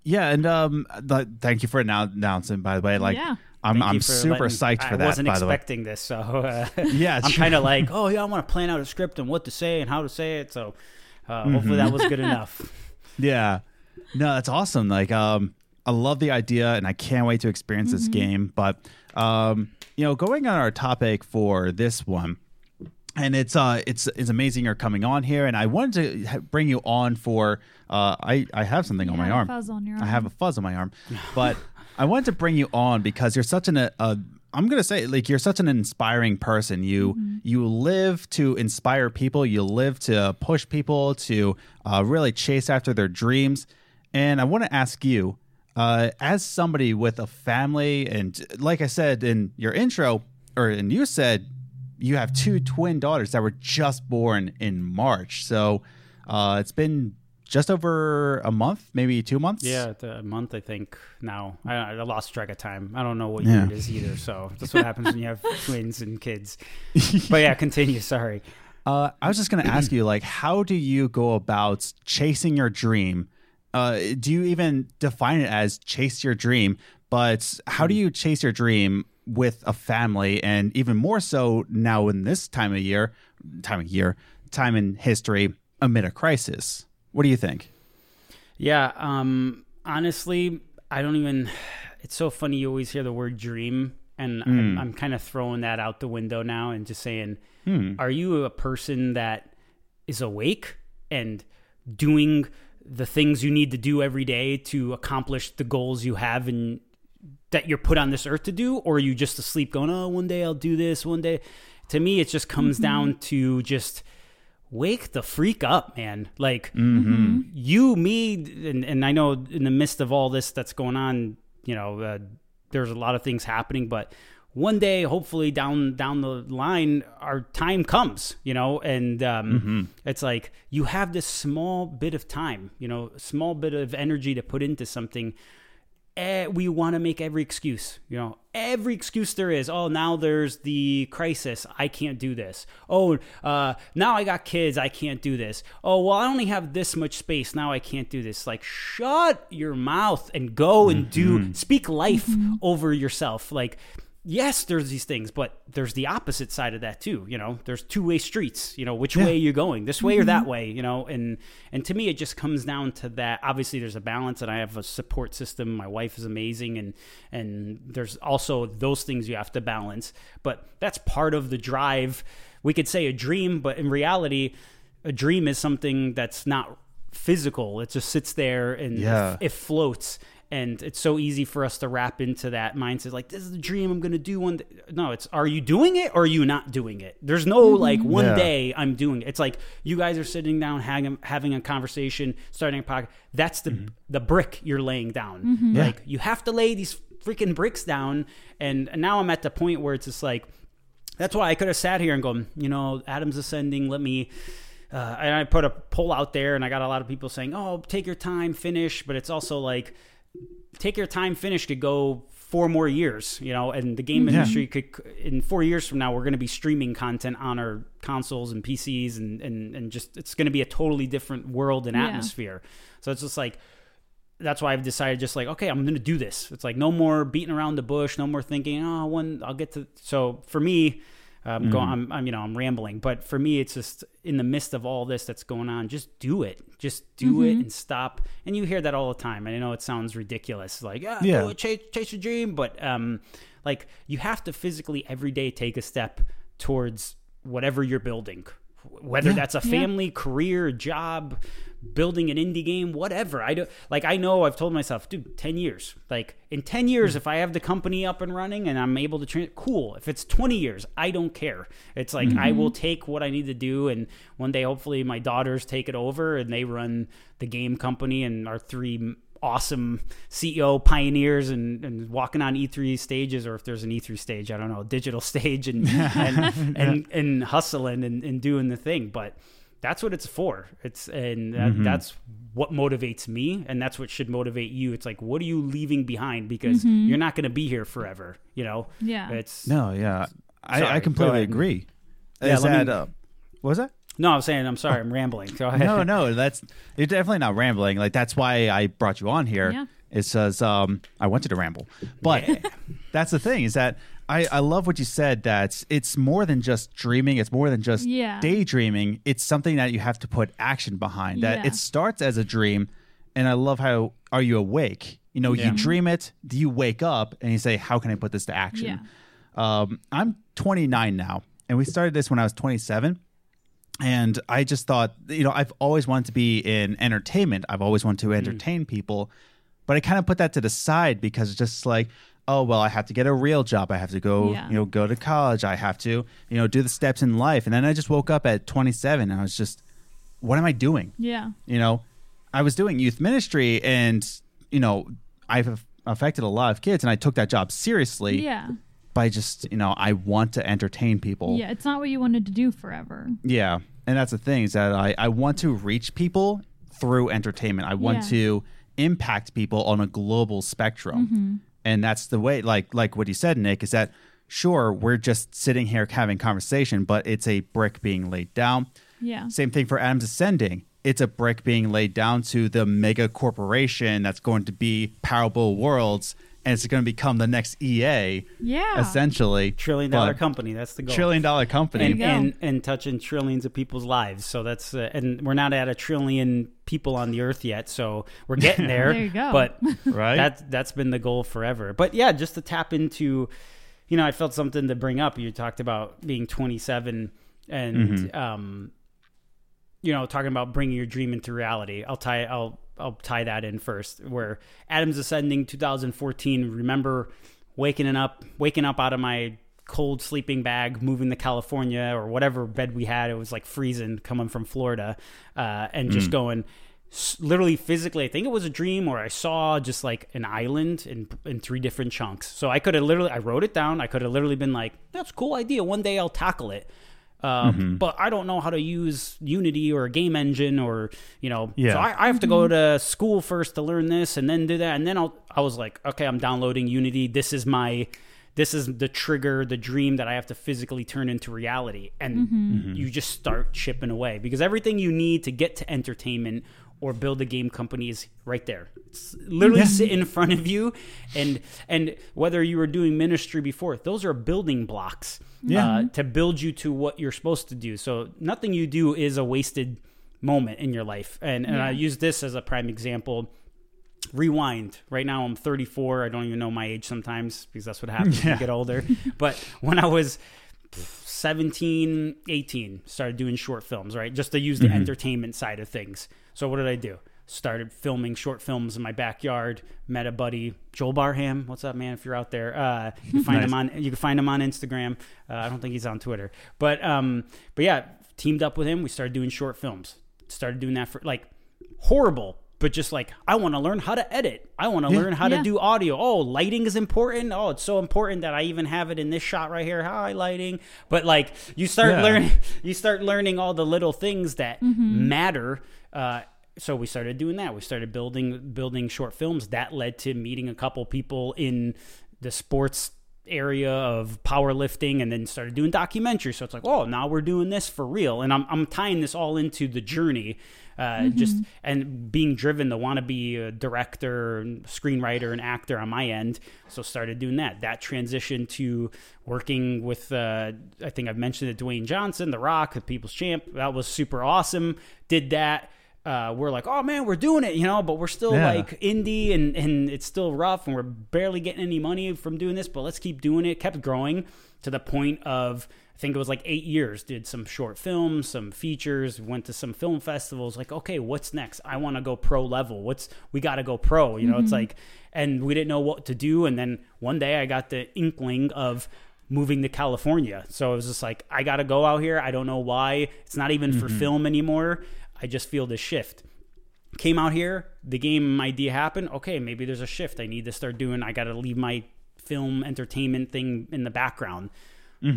Yeah, and um, th- thank you for annou- announcing. By the way, like Yeah. I'm I'm super letting- psyched for that. I that. wasn't by the way, expecting this, so uh, Yeah, I'm kind of like, oh yeah, I want to plan out a script and what to say and how to say it. So uh, Mm-hmm. hopefully that was good enough. Yeah. No, that's awesome. Like, um, I love the idea and I can't wait to experience this game. But, um, you know, going on our topic for this one, and it's uh it's it's amazing you're coming on here and I wanted to bring you on for uh I I have something on You my have a arm. fuzz on your arm. I have a fuzz on my arm. But I wanted to bring you on because you're such an uh, I'm gonna say like you're such an inspiring person. You you live to inspire people. You live to push people to uh, really chase after their dreams. And I want to ask you, uh, as somebody with a family, and like I said in your intro, or and you said you have two twin daughters that were just born in March. So uh, it's been just over a month, maybe two months. Yeah, a month I think now. I, I lost track of time. I don't know what Yeah. year it is either. So that's what happens when you have twins and kids. But yeah, continue. Sorry. Uh, I was just going to ask you, like, how do you go about chasing your dream? Uh, do you even define it as chase your dream? But how do you chase your dream with a family, and even more so now in this time of year, time of year, time in history amid a crisis? What do you think? Yeah, um, honestly, I don't even. It's so funny. You always hear the word dream, and I'm, hmm. I'm kind of throwing that out the window now and just saying, hmm. are you a person that is awake and doing the things you need to do every day to accomplish the goals you have and that you're put on this earth to do, or are you just asleep going, oh, one day I'll do this, one day? To me, it just comes mm-hmm. down to just wake the freak up, man. Like you, me, and, and I know in the midst of all this that's going on, you know, uh, there's a lot of things happening, but one day, hopefully down down the line, our time comes, you know, and um, it's like you have this small bit of time, you know, a small bit of energy to put into something eh, we want to make every excuse, you know, every excuse there is. Oh, now there's the crisis. I can't do this. Oh, uh, now I got kids. I can't do this. Oh, well, I only have this much space. Now I can't do this. Like, shut your mouth and go and do, speak life over yourself. Like, yes, there's these things, but there's the opposite side of that too. You know, there's two way streets. You know, which way you're going, this way or that mm-hmm. way. You know, and and to me, it just comes down to that. Obviously, there's a balance, and I have a support system. My wife is amazing, and and there's also those things you have to balance. But that's part of the drive. We could say a dream, but in reality, a dream is something that's not physical. It just sits there and Yeah. it floats and it's so easy for us to wrap into that mindset like this is the dream i'm going to do one day. no it's are you doing it or are you not doing it there's no mm-hmm. like one Yeah. day i'm doing it it's like you guys are sitting down having, having a conversation starting a podcast that's the mm-hmm. the brick you're laying down mm-hmm. Yeah. like you have to lay these freaking bricks down and, and now i'm at the point where it's just like that's why I could have sat here and gone, you know, Adam's ascending. Let me. Uh, and I put a poll out there, and I got a lot of people saying, "Oh, take your time, finish." But it's also like, take your time, finish could go four more years, you know. And the game hmm. industry could, in four years from now, we're going to be streaming content on our consoles and PCs, and and and just it's going to be a totally different world and Yeah. atmosphere. So it's just like that's why I've decided just like, okay, I'm going to do this. It's like no more beating around the bush, no more thinking, oh, when I'll get to. So for me, I'm going, I'm, I'm, you know, I'm rambling, but for me, it's just in the midst of all this that's going on, just do it. Just do it and stop. And you hear that all the time. And I know it sounds ridiculous, like, ah, Yeah. do it, chase, chase your dream. But um, like you have to physically every day take a step towards whatever you're building, whether that's a family, career, job, building an indie game, whatever. I do like I know I've told myself, dude, 10 years. Like in 10 years hmm. if I have the company up and running and I'm able to train cool. If it's 20 years, I don't care. It's like I mm-hmm. will take what I need to do and one day hopefully my daughters take it over and they run the game company and our three awesome CEO pioneers and, and walking on E3 stages, or if there's an E3 stage, I don't know, digital stage and and, and, and hustling and, and doing the thing. But that's what it's for. It's and that, that's what motivates me, and that's what should motivate you. It's like, what are you leaving behind? Because you're not going to be here forever. You know. Yeah. It's No, yeah, I, Sorry, I completely agree. Yeah, Is let me- uh, what was that? no. I'm saying. I'm sorry. I'm rambling. Go ahead. no, no, that's you're definitely not rambling. Like that's why I brought you on here. Yeah. It says um, I wanted to ramble, but that's the thing is that I I love what you said. That it's more than just dreaming. It's more than just Yeah. daydreaming. It's something that you have to put action behind. That Yeah. it starts as a dream, and I love how are you awake? You know, Yeah. you dream it. Do you wake up and you say, "How can I put this to action?" Yeah. Um, I'm 29 now, and we started this when I was 27. And I just thought, you know, I've always wanted to be in entertainment. I've always wanted to entertain people, but I kind of put that to the side because it's just like, oh well, I have to get a real job. I have to go, Yeah. you know, go to college. I have to, you know, do the steps in life. And then I just woke up at 27 and I was just, what am I doing? Yeah. you know i was doing youth ministry and you know i've affected a lot of kids and i took that job seriously Yeah. by just you know i want to entertain people Yeah. It's not what you wanted to do forever. Yeah. and that's the thing is that i i want to reach people through entertainment i want Yeah. to impact people on a global spectrum Mm-hmm. And that's the way like like what you said nick is that sure we're just sitting here having conversation but it's a brick being laid down Yeah. same thing for Adams Ascending. It's a brick being laid down to the mega corporation that's going to be Parable Worlds, and it's going to become the next EA, Yeah. essentially. Trillion dollar But- company. That's the goal. Trillion dollar company. and, and and touching trillions of people's lives. So that's uh, and we're not at a trillion people on the earth yet. So we're getting there. There you go. But Right? That that's been the goal forever. But yeah, just to tap into you know, I felt something to bring up. You talked about being 27 and, um, you know, talking about bringing your dream into reality. I'll tie, I'll, I'll tie that in first. Where Adams Ascending 2014. Remember waking up, waking up out of my cold sleeping bag, moving to California or whatever bed we had. It was like freezing coming from Florida, uh, and just going literally physically. I think it was a dream, or I saw just like an island in in three different chunks. So I could have literally, I wrote it down. I could have literally been like, "That's a cool idea. One day I'll tackle it." Um, mm-hmm. But I don't know how to use Unity or a game engine, or you know, Yeah. so I, I have to go mm-hmm. to school first to learn this, and then do that, and then I'll. I was like, okay, I'm downloading Unity. This is my this is the trigger, the dream that I have to physically turn into reality. And mm-hmm. you just start chipping away because everything you need to get to entertainment or build a game company is right there. It's literally sit in front of you. And and whether you were doing ministry before, those are building blocks Yeah. uh, to build you to what you're supposed to do. So nothing you do is a wasted moment in your life. And, and I use this as a prime example rewind right now i'm 34 i don't even know my age sometimes because that's what happens when you get older but when i was 17 18 started doing short films right just to use the entertainment side of things so what did i do? Started filming short films in my backyard met a buddy joel barham. What's up man if you're out there? Uh, you can find him on you can find him on instagram. Uh, i don't think he's on twitter. But um but yeah teamed up with him. We started doing short films. Started doing that for like horrible but just like i want to learn how to edit. I want to learn how Yeah. to do audio. Oh lighting is important. Oh it's so important that i even have it in this shot right here. Hi lighting. But like you start Yeah. learning you start learning all the little things that matter uh, so we started doing that. We started building building short films. That led to meeting a couple people in the sports area of powerlifting and then started doing documentaries. So it's like oh now we're doing this for real. And i'm, I'm tying this all into the journey uh, just and being driven to want to be a director screenwriter and actor on my end. So started doing that. That transition to working with uh, i think i've mentioned it dwayne johnson the rock the people's champ. That was super awesome. Did that uh, we're like, oh man, we're doing it, you know, but we're still Yeah. like indie and, and it's still rough and we're barely getting any money from doing this, but let's keep doing it. Kept growing to the point of, I think it was like eight years, did some short films, some features, went to some film festivals. Like, okay, what's next? I want to go pro level. What's, we got to go pro, you know, it's like, and we didn't know what to do. And then one day I got the inkling of, moving to California. So it was just like, I got to go out here. I don't know why. It's not even for film anymore. I just feel this shift. Came out here, the game idea happened. Okay, maybe there's a shift. I need to start doing, I got to leave my film entertainment thing in the background.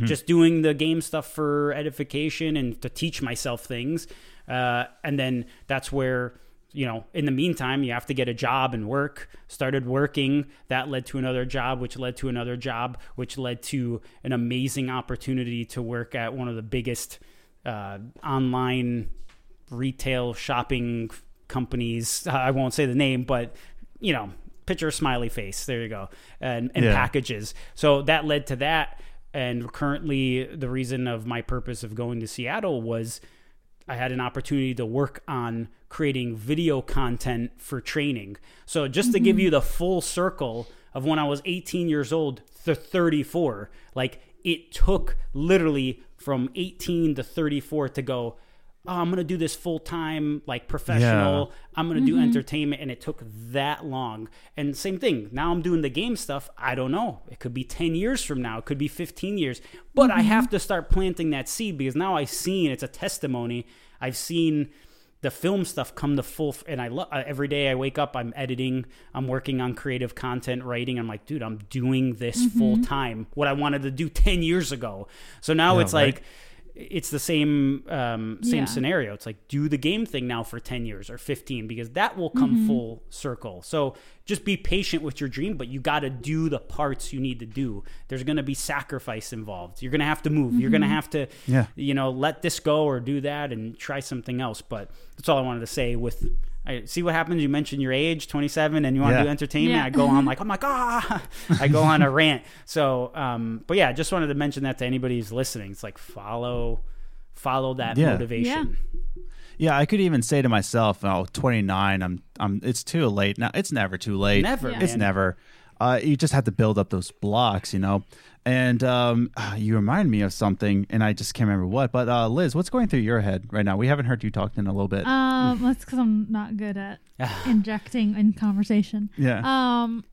Just doing the game stuff for edification and to teach myself things. Uh, and then that's where you know, in the meantime, you have to get a job and work. Started working. That led to another job, which led to another job, which led to an amazing opportunity to work at one of the biggest uh, online retail shopping companies. I won't say the name, but, you know, picture a smiley face. There you go. And, and Yeah. packages. So that led to that. And currently, the reason of my purpose of going to Seattle was I had an opportunity to work on creating video content for training. So just to give mm-hmm. you the full circle of when I was 18 years old to 34, like it took literally from 18 to 34 to go, oh, I'm going to do this full time, like professional. I'm going to do mm-hmm. entertainment. And it took that long. And same thing. Now I'm doing the game stuff. I don't know. It could be 10 years from now. It could be 15 years. But I mm-hmm. have to start planting that seed because now I've seen it's a testimony. I've seen the film stuff come to full and I love uh, every day I wake up I'm editing I'm working on creative content writing I'm like dude I'm doing this mm-hmm. full time what I wanted to do 10 years ago so now Yeah, it's right. like it's the same um, same Yeah. scenario. It's like do the game thing now for 10 years or 15 because that will come full circle. So just be patient with your dream but you got to do the parts you need to do. There's going to be sacrifice involved. You're going to have to move. You're going to have to Yeah. you know, let this go or do that and try something else. But that's all I wanted to say with I see what happens. You mention your age, 27, and you want to Yeah. do entertainment. Yeah. I go on like, I'm like, ah, I go on a rant. So, um, but yeah, I just wanted to mention that to anybody who's listening. It's like follow, follow that Yeah. motivation. Yeah, I could even say to myself, "Oh, 29, I'm I'm it's too late." Now, it's never too late. Never, It's never. uh, you just have to build up those blocks, you know. And um, you remind me of something, and I just can't remember what. But uh, Liz, what's going through your head right now? We haven't heard you talk in a little bit. Um, that's because I'm not good at injecting in conversation. yeah. Um,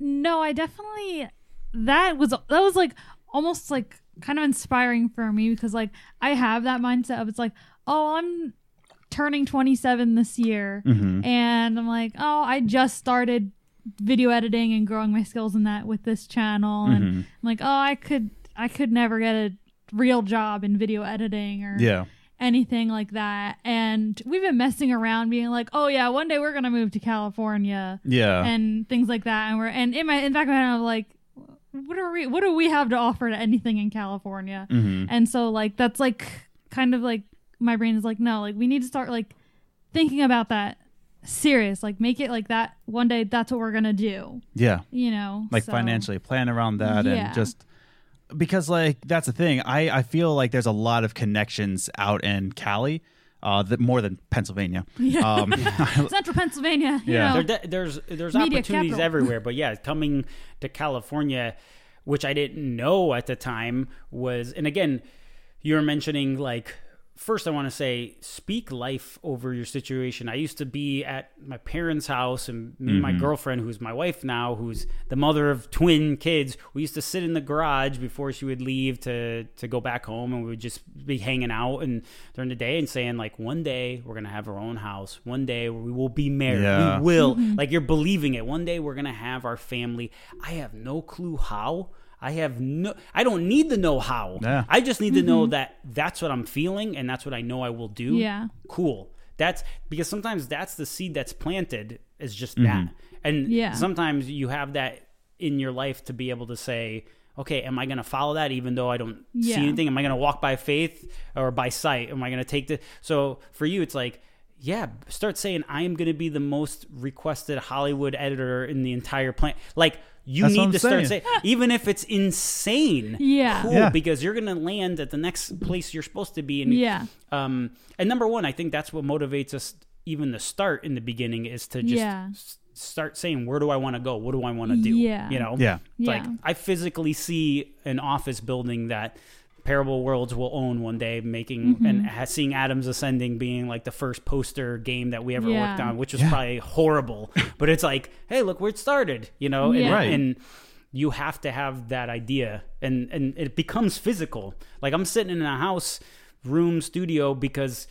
no, I definitely that was that was like almost like kind of inspiring for me because like I have that mindset of it's like oh I'm turning 27 this year Mhm. and I'm like oh I just started video editing and growing my skills in that with this channel and Mhm. I'm like oh I could I could never get a real job in video editing or yeah. anything like that and we've been messing around being like oh yeah one day we're gonna move to California Yeah. and things like that. And we're and in my in back of my head, I'm like, what are we? What do we have to offer to anything in California? Mhm. And so like that's like kind of like my brain is like, no, like we need to start like thinking about that serious. Like make it like that one day. That's what we're gonna do. Yeah. You know, like So- financially plan around that Yeah. and just because like that's the thing i i feel like there's a lot of connections out in cali uh that more than pennsylvania Yeah. um Central Pennsylvania. You Yeah. know, There, there's there's Media opportunities capital. everywhere, but yeah, coming to California, which I didn't know at the time was, and again, you're mentioning like. First, I want to say, speak life over your situation. I used to be at my parents' house, and me and my mm-hmm. girlfriend, who's my wife now, who's the mother of twin kids, we used to sit in the garage before she would leave to to go back home, and we would just be hanging out and during the day and saying like, one day we're gonna have our own house, one day we will be married, Yeah. we will mm-hmm. like you're believing it. One day we're gonna have our family. I have no clue how i have no i don't need to know how Yeah. i just need to know mm-hmm. that that's what i'm feeling and that's what i know i will do. Yeah. cool. That's because sometimes that's the seed that's planted is just mm-hmm. that. And Yeah. sometimes you have that in your life to be able to say okay am i going to follow that even though i don't see anything? Am i going to walk by faith or by sight? Am i going to take the so for you it's like yeah start saying i am going to be the most requested hollywood editor in the entire planet like you That's need I'm to start saying. saying even if it's insane Yeah. cool Yeah. because you're going to land at the next place you're supposed to be and Yeah. um, and number one, I think that's what motivates us even to start in the beginning is to just Yeah. s- start saying, where do I want to go? What do I want to do? Yeah. You know? Yeah. It's Like Yeah. I physically see an office building that Parable Worlds will own one day, making Mm-hmm. and seeing Adams Ascending being like the first poster game that we ever Yeah. worked on, which was probably horrible. but it's like, hey, look where it started, you know? And, Right. and you have to have that idea and and it becomes physical like i'm sitting in a house room studio because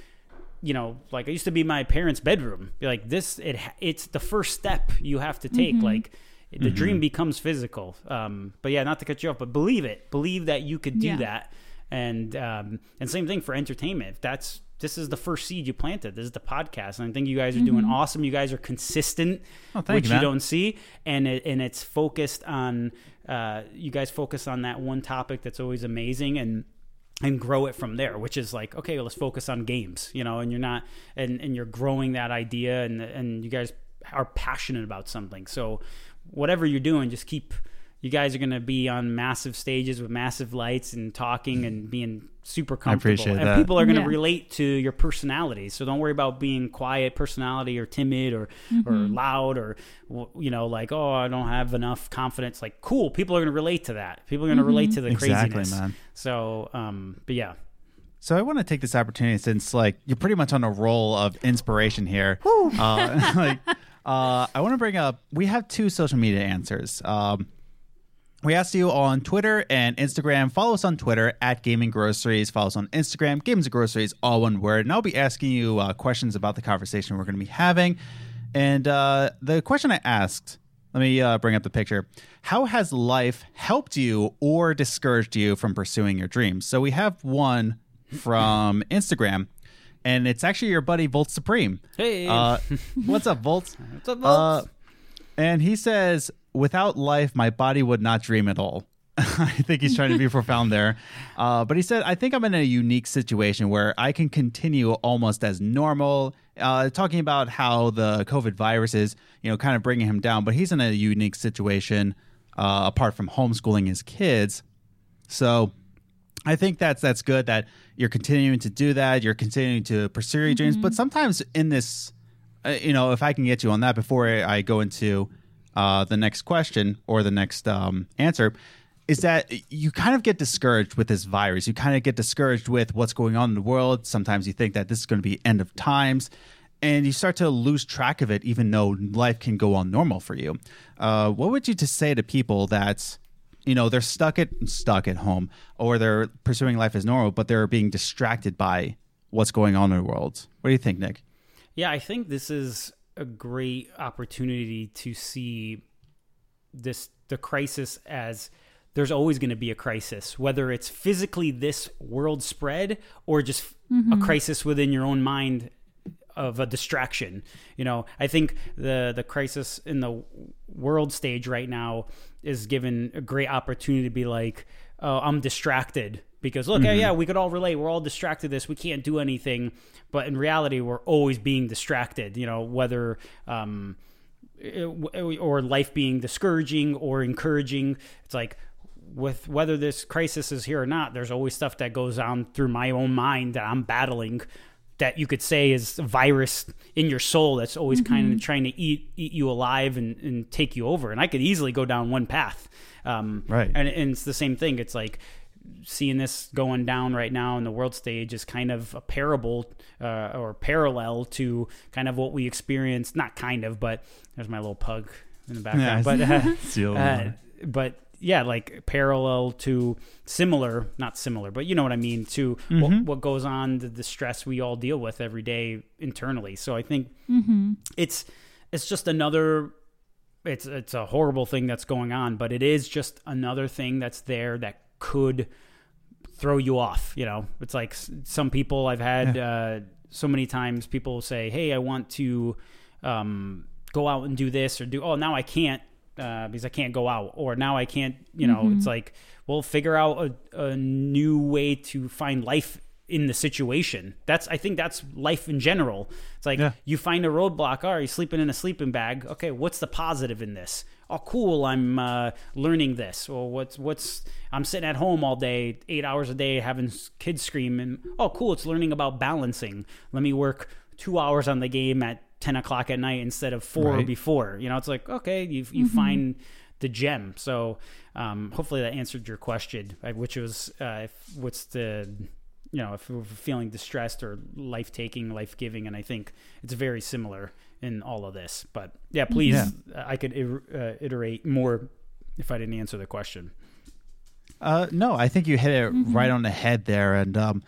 you know like it used to be my parents bedroom like this it it's the first step you have to take like the dream becomes physical um but yeah not to cut you off but believe it believe that you could do Yeah. that and um and same thing for entertainment. If that's this is the first seed you planted. This is the podcast. And i think you guys are doing awesome. You guys are consistent Oh, which you, you don't see. And it, and it's focused on uh, you guys focus on that one topic that's always amazing and and grow it from there which is like okay well, let's focus on games you know and you're not and and you're growing that idea and and you guys are passionate about something. So whatever you're doing just keep you guys are going to be on massive stages with massive lights and talking and being super comfortable I appreciate and that. people are going to Yeah. relate to your personality so don't worry about being quiet personality or timid or or loud or you know like oh i don't have enough confidence like cool people are going to relate to that people are going to relate to the Exactly, craziness man. so um but yeah So I want to take this opportunity since like you're pretty much on a roll of inspiration here. Uh, like, uh, I want to bring up we have two social media answers. Um, we asked you on Twitter and Instagram. Follow us on Twitter at Gaming Groceries. Follow us on Instagram, Games and Groceries, all one word. And I'll be asking you uh, questions about the conversation we're going to be having. And uh, the question I asked, let me uh, bring up the picture. How has life helped you or discouraged you from pursuing your dreams? So we have one from Instagram, and it's actually your buddy Volt Supreme. Hey. uh, what's up, Volt? What's up, Uh, Volts? And he says, "Without life, my body would not dream at all." I think he's trying to be profound there, uh, but he said, "I think I'm in a unique situation where I can continue almost as normal." Uh, talking about how the COVID virus is, you know, kind of bringing him down, but he's in a unique situation uh, apart from homeschooling his kids. So I think that's that's good that you're continuing to do that. You're continuing to pursue your dreams, but sometimes in this, you know, if I can get you on that before I go into uh, the next question or the next um, answer is that you kind of get discouraged with this virus. You kind of get discouraged with what's going on in the world. Sometimes you think that this is going to be end of times, and you start to lose track of it, even though life can go on normal for you. Uh, what would you just say to people that you know they're stuck at stuck at home or they're pursuing life as normal, but they're being distracted by what's going on in the world? What do you think, Nick? Yeah, I think this is a great opportunity to see this the crisis as there's always going to be a crisis, whether it's physically this world spread or just mm-hmm. a crisis within your own mind of a distraction. You know, I think the the crisis in the world stage right now is given a great opportunity to be like, oh, I'm distracted because look, yeah, we could all relate. We're all distracted. This we can't do anything, but in reality, we're always being distracted. You know, whether um, or life being discouraging or encouraging. It's like with whether this crisis is here or not, there's always stuff that goes on through my own mind that I'm battling that you could say is a virus in your soul that's always kind of trying to eat eat you alive and, and take you over. And I could easily go down one path. Um, Right. And, and it's the same thing. It's like seeing this going down right now in the world stage is kind of a parable uh, or parallel to kind of what we experienced. Not kind of, but there's my little pug in the background. but uh, uh, but yeah, like parallel to similar, not similar, but you know what I mean to what, what goes on, the, the stress we all deal with every day internally. So I think it's it's just another. It's it's a horrible thing that's going on, but it is just another thing that's there that could throw you off. You know, it's like some people I've had uh, so many times. People say, "Hey, I want to um, go out and do this," or do. Oh, now I can't uh, because I can't go out, or now I can't. You know, it's like, well, figure out a, a new way to find life in the situation. That's I think that's life in general. It's like Yeah. you find a roadblock. Are you sleeping in a sleeping bag? Okay, what's the positive in this? Oh, cool! I'm uh, learning this. Or what's what's I'm sitting at home all day, eight hours a day, having kids scream, and oh, cool! It's learning about balancing. Let me work two hours on the game at ten o'clock at night instead of four Right. before. You know, it's like okay, you you find the gem. So um, hopefully that answered your question, uh, which was uh, if, what's the you know if we're feeling distressed or life taking, life giving, and I think it's very similar in all of this. But yeah, please, Yeah. uh, I could uh, iterate more if I didn't answer the question. Uh, no, I think you hit it right on the head there, and um,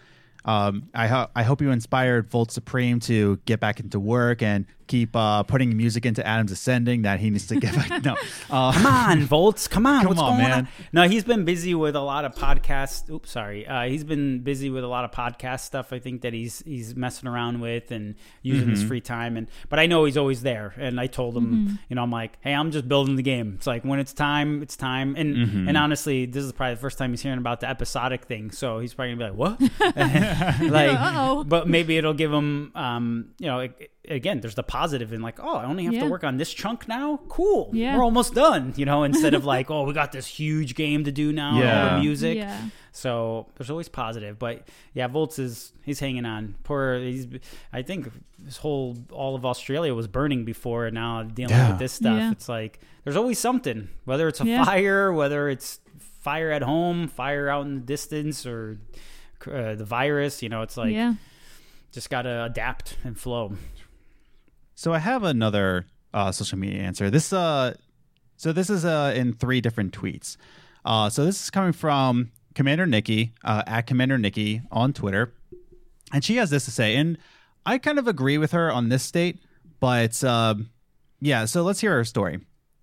um, I ho- I hope you inspired Volt Supreme to get back into work and keep uh, putting music into Adam's Ascending that he needs to get back. No, uh, Come on, Volts. Come on. Come What's on, going man. on? No, he's been busy with a lot of podcast. Oops, sorry. Uh, he's been busy with a lot of podcast stuff. I think that he's he's messing around with and using Mm-hmm. his free time. And but I know he's always there. And I told him, you know, I'm like, hey, I'm just building the game. It's like when it's time, it's time. And Mm-hmm. and honestly, this is probably the first time he's hearing about the episodic thing. So he's probably gonna be like, what? like, Uh-oh. but maybe it'll give them, um, you know. It, Again, there's the positive in like, oh, I only have Yeah. to work on this chunk now. Cool. Yeah. We're almost done, you know, instead of like, oh, we got this huge game to do now, all Yeah. the music. Yeah. So there's always positive, but yeah, Volts is he's hanging on. Poor, he's. I think this whole all of Australia was burning before, and now dealing Yeah. with this stuff. Yeah. It's like there's always something, whether it's a Yeah. fire, whether it's fire at home, fire out in the distance, or uh, the virus. You know, it's like yeah. just gotta adapt and flow. So I have another uh, social media answer. This uh, so this is uh, in three different tweets. Uh, so this is coming from Commander Nikki uh, at Commander Nikki on Twitter, and she has this to say, and I kind of agree with her on this state, but um, yeah. So let's hear her story.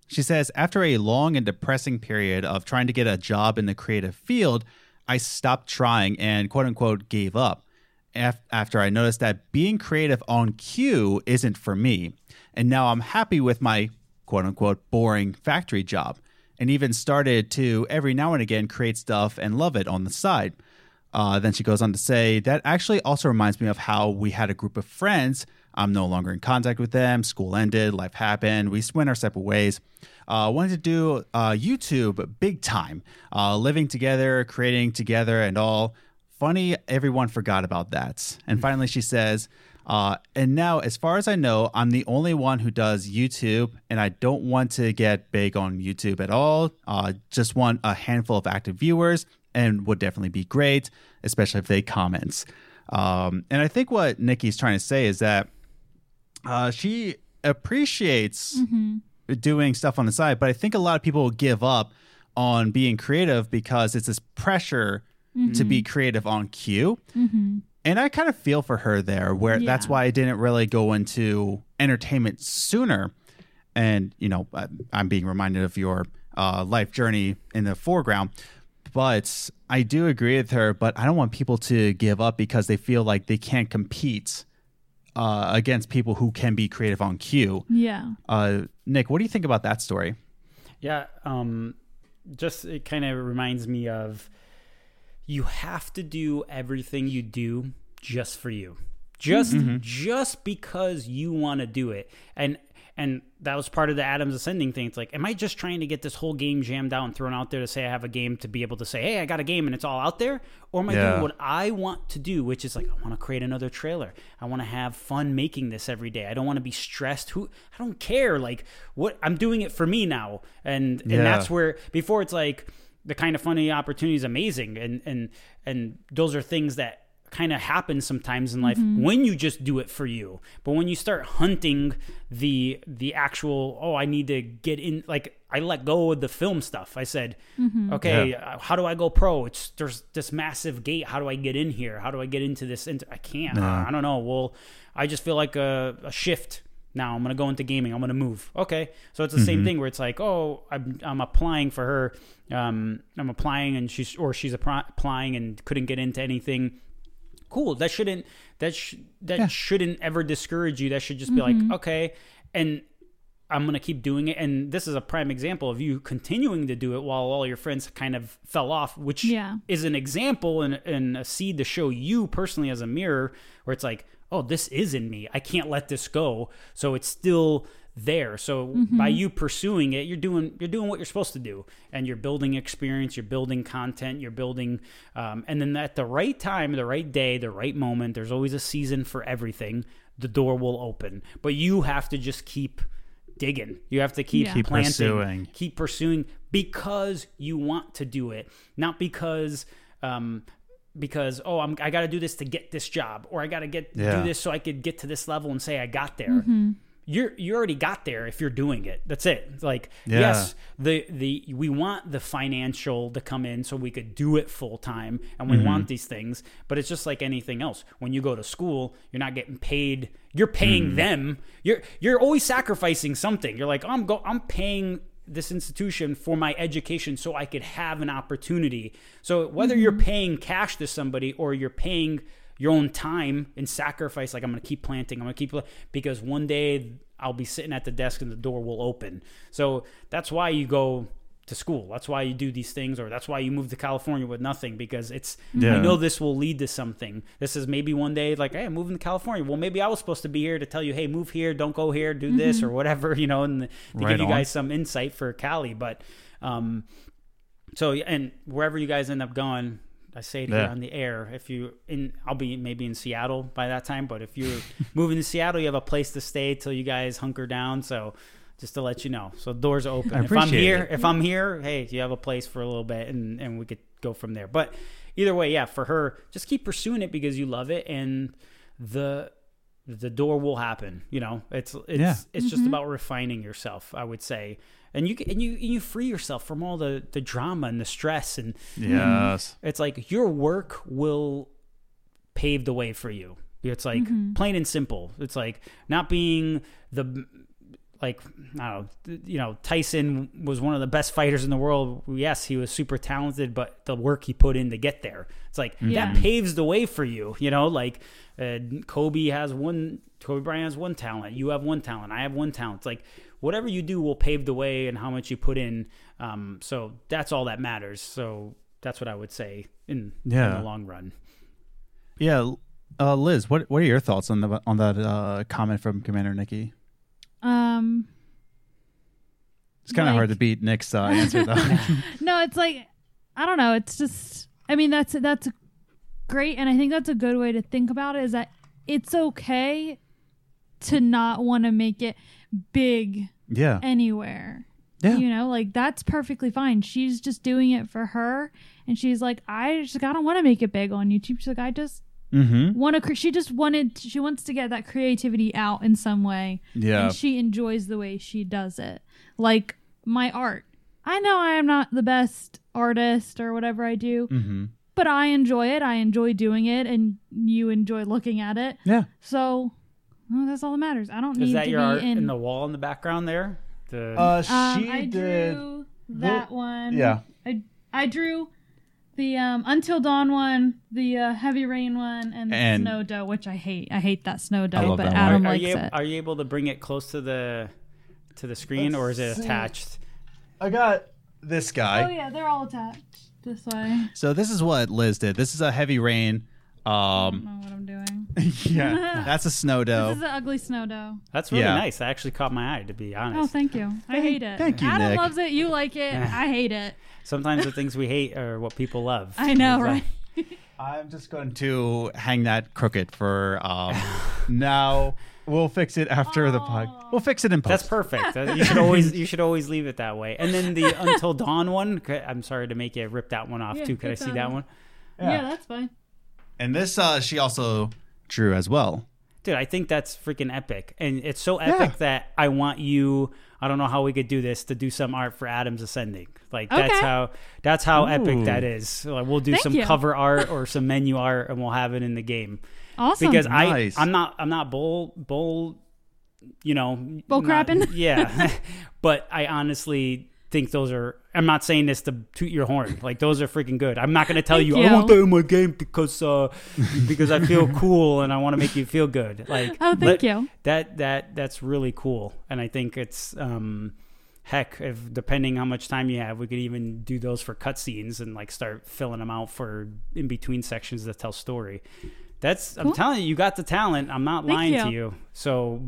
She says, after a long and depressing period of trying to get a job in the creative field, I stopped trying and quote unquote gave up af- after I noticed that being creative on cue isn't for me. And now I'm happy with my quote unquote boring factory job and even started to every now and again create stuff and love it on the side. Uh, then she goes on to say, that actually also reminds me of how we had a group of friends. I'm no longer in contact with them. School ended, life happened. We went our separate ways. Uh, wanted to do uh, YouTube big time, uh, living together, creating together, and all. Funny, everyone forgot about that. And finally, she says, Uh, and now, as far as I know, I'm the only one who does YouTube, and I don't want to get big on YouTube at all. Uh, just want a handful of active viewers, and would definitely be great, especially if they comment. Um, and I think what Nikki's trying to say is that uh, she appreciates doing stuff on the side, but I think a lot of people give up on being creative because it's this pressure to be creative on cue. And I kind of feel for her there, where that's why I didn't really go into entertainment sooner. And, you know, I'm being reminded of your uh, life journey in the foreground. But I do agree with her, but I don't want people to give up because they feel like they can't compete uh, against people who can be creative on cue. Yeah. Uh, Nick, what do you think about that story? Yeah, um, just it kind of reminds me of you have to do everything you do just for you, just just because you want to do it, and and that was part of the Adams Ascending thing. It's like, am I just trying to get this whole game jammed out and thrown out there to say I have a game to be able to say, hey, I got a game and it's all out there, or am I Yeah. doing what I want to do, which is like I want to create another trailer. I want to have fun making this every day. I don't want to be stressed. Who I don't care. Like what I'm doing it for me now, and Yeah. and that's where before it's like the kind of funny opportunity is amazing, and and and those are things that kind of happens sometimes in life when you just do it for you. But when you start hunting the the actual oh i need to get in like i let go of the film stuff. I said okay uh, how do i go pro? It's there's this massive gate. How do i get in here? How do i get into this into, i can't. I don't know. Well i just feel like a, a shift now. I'm going to go into gaming. I'm going to move. Okay. So it's the same thing where it's like oh i'm, I'm applying for her um, i'm applying and she's or she's appri- applying and couldn't get into anything cool. That shouldn't that sh- that shouldn't ever discourage you. That should just be like mm-hmm. okay and i'm gonna keep doing it. And this is a prime example of you continuing to do it while all your friends kind of fell off which Yeah. is an example and, and a seed to show you personally as a mirror where it's like oh this is in me. I can't let this go. So it's still there so by you pursuing it you're doing you're doing what you're supposed to do and you're building experience you're building content you're building um, and then at the right time the right day the right moment there's always a season for everything the door will open but you have to just keep digging you have to keep, Yeah. Keep planting pursuing. keep pursuing because you want to do it, not because um because oh I'm I got to do this to get this job or I got to get Yeah. do this so I could get to this level and say I got there. You're you already got there if you're doing it. That's it. It's like Yeah. yes, the the we want the financial to come in so we could do it full time and we want mm-hmm. these things, but it's just like anything else. When you go to school, you're not getting paid. You're paying mm. them. You're you're always sacrificing something. You're like, I'm go I'm paying this institution for my education so I could have an opportunity. So whether you're mm-hmm. paying cash to somebody or you're paying your own time and sacrifice, like I'm to keep planting, I'm to keep because one day I'll be sitting at the desk and the door will open. So that's why you go to school. That's why you do these things, or that's why you move to California with nothing because it's. I Yeah. know this will lead to something. This is maybe one day like, hey, I'm moving to California. Well, maybe I was supposed to be here to tell you, hey, move here, don't go here, do this or whatever, you know, and to Right give you on. guys some insight for Cali. But um, so and wherever you guys end up going, I say it here Yeah. on the air. If you in, I'll be maybe in Seattle by that time. But if you're moving to Seattle, you have a place to stay till you guys hunker down. So just to let you know, so doors open. I if I'm here, it. if I'm here, hey, you have a place for a little bit, and and we could go from there. But either way, yeah, for her, just keep pursuing it because you love it, and the the door will happen. You know, it's it's Yeah. it's just mm-hmm. about refining yourself. I would say. And you and you and you free yourself from all the, the drama and the stress and hmm, Yes. it's like your work will pave the way for you. It's like mm-hmm. plain and simple. It's like not being the like I don't know, you know, Tyson was one of the best fighters in the world. Yes, he was super talented, but the work he put in to get there, it's like Yeah. that paves the way for you. You know, like uh, Kobe has one, Kobe Bryant has one talent. You have one talent. I have one talent. It's like whatever you do will pave the way, and how much you put in. Um, so that's all that matters. So that's what I would say in, in the long run. Yeah. Uh, Liz, what what are your thoughts on the on that uh, comment from Commander Nikki? Um, It's kind of Like- hard to beat Nick's uh, answer though. no, it's like I don't know. It's just I mean that's that's great, and I think that's a good way to think about it. Is that it's okay to not want to make it big Yeah. anywhere. Yeah. You know, like that's perfectly fine. She's just doing it for her and she's like I just I don't want to make it big on YouTube. She's like I just Mm-hmm. want to cre- she just wanted she wants to get that creativity out in some way Yeah. and she enjoys the way she does it. Like my art. I know I am not the best artist or whatever I do, Mm-hmm. but I enjoy it. I enjoy doing it and you enjoy looking at it. Yeah. So well, that's all that matters. I don't need Is that to your be art in, in the wall in the background there? The Uh, Um, she I did. drew that one. yeah. I I drew the um Until Dawn one, the uh, Heavy Rain one, and the And- Snow Doe, which I hate. I hate that Snow Doe, love but that one. Adam are, are likes you able, it. are you able to bring it close to the to the screen, or is it Let's see. attached? I got this guy. oh yeah, they're all attached this way. So this is what Liz did. This is a heavy rain. I Um, don't know what I'm doing. yeah, that's a snow doe. This is an ugly Snow Doe. That's really Yeah. nice. That actually caught my eye, to be honest. Oh, thank you. I hate it. thank you, Adam Nick. loves it. You like it. I hate it. Sometimes the things we hate are what people love. I know, It's like- right? I'm just going to hang that crooked for um, now. We'll fix it after the pod. We'll fix it in post. That's perfect. Uh, You should always you should always leave it that way. And then the Until Dawn one. c- I'm sorry to make you rip that one off Yeah, too. Could I rip see that that one. one? Yeah. that's fine. And this, uh, she also drew as well. Dude, I think that's freaking epic. And it's so epic that I want you I don't know how we could do this to do some art for Adams Ascending. Like that's how that's how epic that is. Like, we'll do Thank some you. cover art or some menu art and we'll have it in the game. Awesome. Because Nice. I I'm not I'm not bull bull you know Bull crapping? Yeah. but I honestly think those are I'm not saying this to toot your horn. Like those are freaking good. I'm not gonna tell you, you. I want that in my game because uh because I feel cool and I want to make you feel good. Like Oh, thank let- you. That that that's really cool. And I think it's um heck if depending how much time you have we could even do those for cutscenes and like start filling them out for in between sections that tell story that's i'm telling you you got the talent i'm not Thank lying to you. you so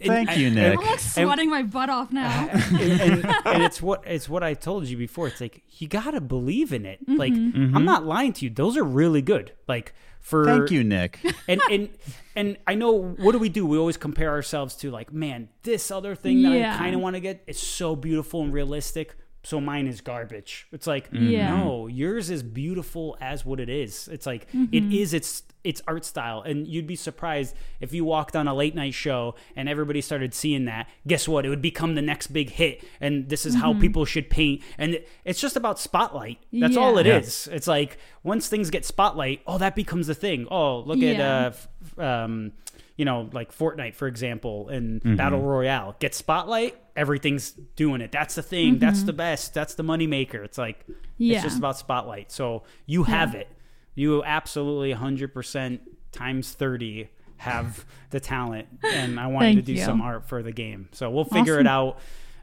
and Thank I- you, and- Nick. I'm like sweating my butt off now. and, and, and it's what it's what I told you before. It's like you gotta believe in it. Like Mm-hmm. I'm not lying to you; those are really good. Like for Thank you, Nick. and and and I know what do we do? We always compare ourselves to like, man, this other thing that Yeah. I kind of want to get is so beautiful and realistic. So mine is garbage. It's like, Yeah. no, yours is beautiful as what it is. It's like Mm-hmm. it is its its art style, and you'd be surprised if you walked on a late night show and everybody started seeing that. Guess what? It would become the next big hit, and this is Mm-hmm. how people should paint. And it's just about spotlight. That's all it Yeah. is. It's like once things get spotlight, oh, that becomes the thing. Oh, look at Yeah. uh, f- um, you know, like Fortnite, for example, and Battle Royale. Get spotlight, everything's doing it. That's the thing. That's the best. That's the moneymaker. It's like Mm-hmm. Yeah. it's just about spotlight. So you have it. You absolutely 100% times 30 have the talent, and I want you to do you. some art for the game. So we'll figure it out.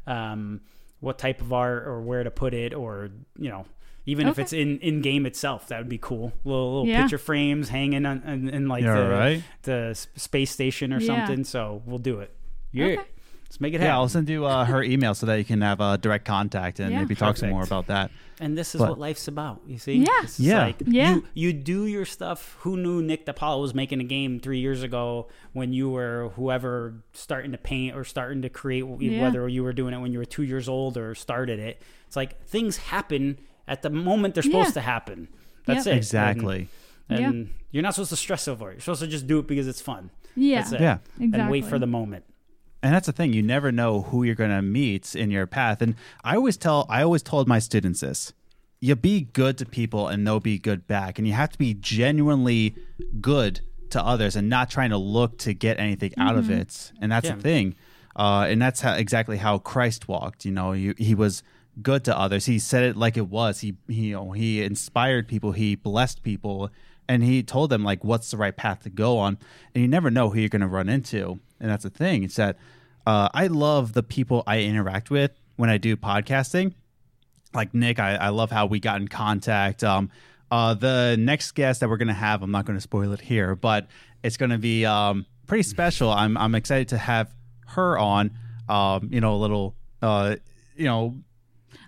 Um, what type of art or where to put it, or you know, even if it's in in game itself, that would be cool. Little, little Yeah. picture frames hanging on in, in like Yeah, the right. the space station or Yeah. something. So we'll do it. Yeah, Okay. Let's make it Yeah. I'll send you uh, her email so that you can have uh, direct contact and Yeah. maybe talk some more about that. and this is But- what life's about. You see? Yeah. This is Yeah. Like, Yeah. You, you do your stuff. Who knew Nick DePaula was making a game three years ago when you were whoever starting to paint or starting to create, Yeah. whether you were doing it when you were two years old or started it. It's like things happen at the moment they're supposed Yeah. to happen. That's Yep. it. Exactly. And, Yeah. and you're not supposed to stress over it. You're supposed to just do it because it's fun. yeah. That's it. Yeah. Exactly. And wait for the moment. And that's the thing, you never know who you're going to meet in your path. And I always tell I always told my students this. You be good to people and they'll be good back. And you have to be genuinely good to others and not trying to look to get anything out of it. And that's Yeah. the thing. Uh, and that's how, exactly how Christ walked. You know, he, he was good to others. He said it like it was. He, he you know he inspired people. He blessed people, and he told them like what's the right path to go on. And you never know who you're going to run into. And that's the thing. It's that uh, I love the people I interact with when I do podcasting like Nick, I, I love how we got in contact. Um, uh, the next guest that we're gonna have, I'm not gonna spoil it here, but it's gonna be um pretty special. I'm I'm excited to have her on. Um, you know, a little uh, you know,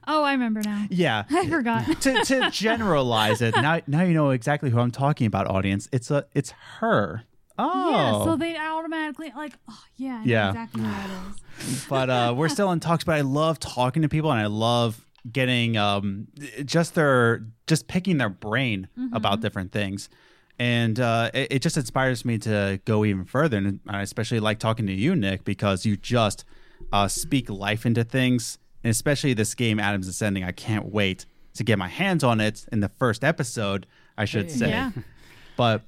Oh, I remember now. yeah. I forgot. to to generalize it, now now you know exactly who I'm talking about, audience. It's a it's her. Oh, Yeah, so they automatically like, oh yeah, I know Yeah. exactly what it is. but uh, we're still in talks. But I love talking to people, and I love getting um, just their just picking their brain about different things, and uh, it, it just inspires me to go even further. And I especially like talking to you, Nick, because you just uh, speak life into things, and especially this game, Adams Ascending. I can't wait to get my hands on it in the first episode. I should say, Yeah. but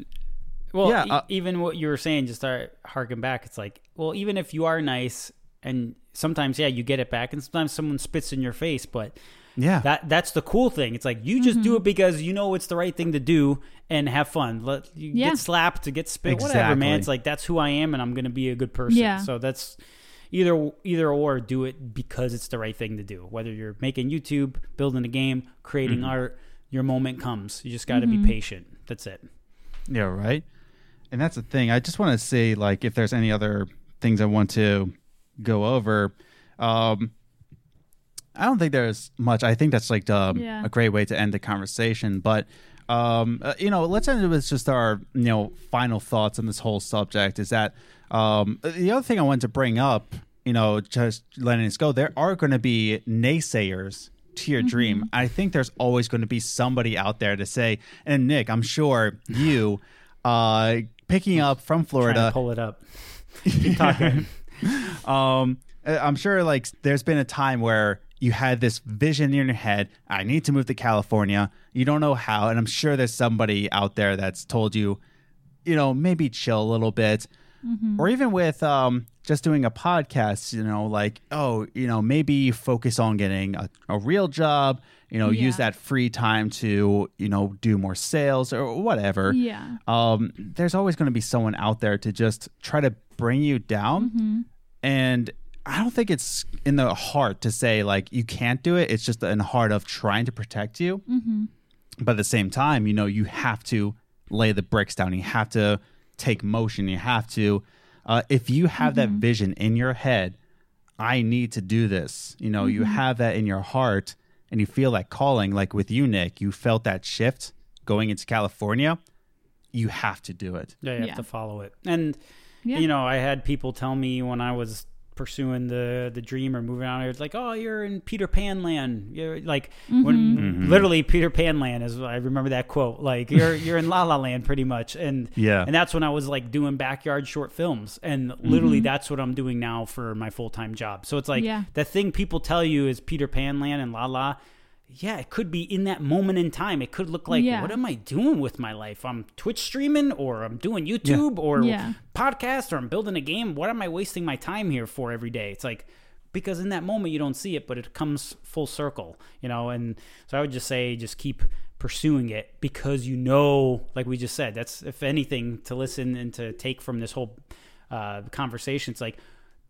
Well, Yeah, e- uh, even what you were saying, just start harken back. It's like, well, even if you are nice, and sometimes, yeah, you get it back, and sometimes someone spits in your face, but yeah, that that's the cool thing. It's like you just do it because you know it's the right thing to do and have fun. Let you Yeah. get slapped to get spit, whatever, man. It's like that's who I am, and I'm gonna be a good person. Yeah. So that's either either or do it because it's the right thing to do. Whether you're making YouTube, building a game, creating Mm-hmm. art, your moment comes. You just got to Mm-hmm. be patient. That's it. Yeah, right. And that's the thing. I just want to say, like, if there's any other things I want to go over, um, I don't think there's much. I think that's like um, Yeah. a great way to end the conversation. But um, uh, you know, let's end it with just our you know final thoughts on this whole subject. Is that um, the other thing I wanted to bring up? You know, just letting us go. There are going to be naysayers to your dream. I think there's always going to be somebody out there to say. And Nick, I'm sure you, uh, picking up from Florida, pull it up. Keep talking. um i'm sure like there's been a time where you had this vision in your head i need to move to california you don't know how and i'm sure there's somebody out there that's told you you know maybe chill a little bit or even with um just doing a podcast you know like oh you know maybe focus on getting a, a real job you know use that free time to you know do more sales or whatever Yeah. um, there's always going to be someone out there to just try to bring you down. Mm-hmm. And I don't think it's in the heart to say, like, you can't do it. It's just in the heart of trying to protect you. Mm-hmm. But at the same time, you know, you have to lay the bricks down. You have to take motion. You have to, uh, if you have that vision in your head, I need to do this. You know, you have that in your heart and you feel that calling, like with you, Nick, you felt that shift going into California. You have to do it. Yeah, you have Yeah. to follow it. And Yeah. you know, I had people tell me when I was pursuing the the dream or moving on. it's like, oh, you're in Peter Pan land. You're like when mm-hmm. Mm-hmm. literally Peter Pan land is. I remember that quote. Like you're you're in La La Land pretty much, and Yeah. and that's when I was like doing backyard short films, and mm-hmm. literally that's what I'm doing now for my full time job. So it's like Yeah. the thing people tell you is Peter Pan land and La La. Yeah, it could be in that moment in time. It could look like, Yeah. what am I doing with my life? I'm Twitch streaming, or I'm doing YouTube, or Yeah. podcast, or I'm building a game. What am I wasting my time here for every day? It's like because in that moment you don't see it, but it comes full circle, you know. And so I would just say, just keep pursuing it because you know, like we just said, that's if anything to listen and to take from this whole uh, conversation. It's like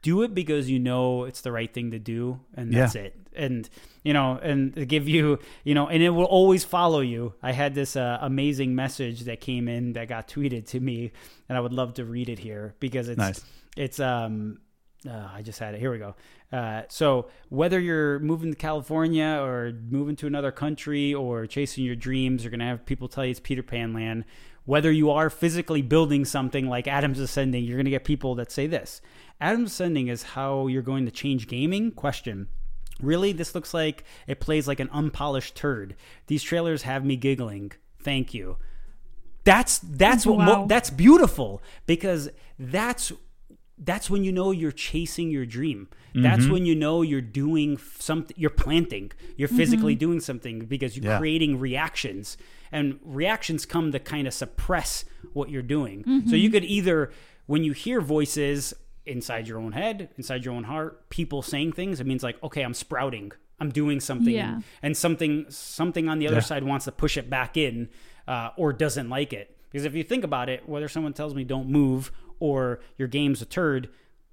do it because you know it's the right thing to do, and that's Yeah. it. And you know, and give you, you know, and it will always follow you. I had this uh, amazing message that came in that got tweeted to me, and I would love to read it here because it's Nice. it's um uh, I just had it. Here we go. Uh, so whether you're moving to California or moving to another country or chasing your dreams, you're gonna have people tell you it's Peter Pan land. Whether you are physically building something like Adams Ascending, you're gonna get people that say this. Adams Ascending is how you're going to change gaming? Question. Really, this looks like it plays like an unpolished turd. These trailers have me giggling. Thank you. That's that's what mo- that's beautiful because that's that's when you know you're chasing your dream. That's mm-hmm. when you know you're doing something. You're planting. You're mm-hmm. physically doing something because you're Yeah. creating reactions, and reactions come to kind of suppress what you're doing. Mm-hmm. So you could either, when you hear voices inside your own head, inside your own heart, people saying things, it means like, okay, I'm sprouting. I'm doing something, Yeah. and, and something something on the other Yeah. side wants to push it back in, uh, or doesn't like it. Because if you think about it, whether someone tells me don't move or your game's a turd,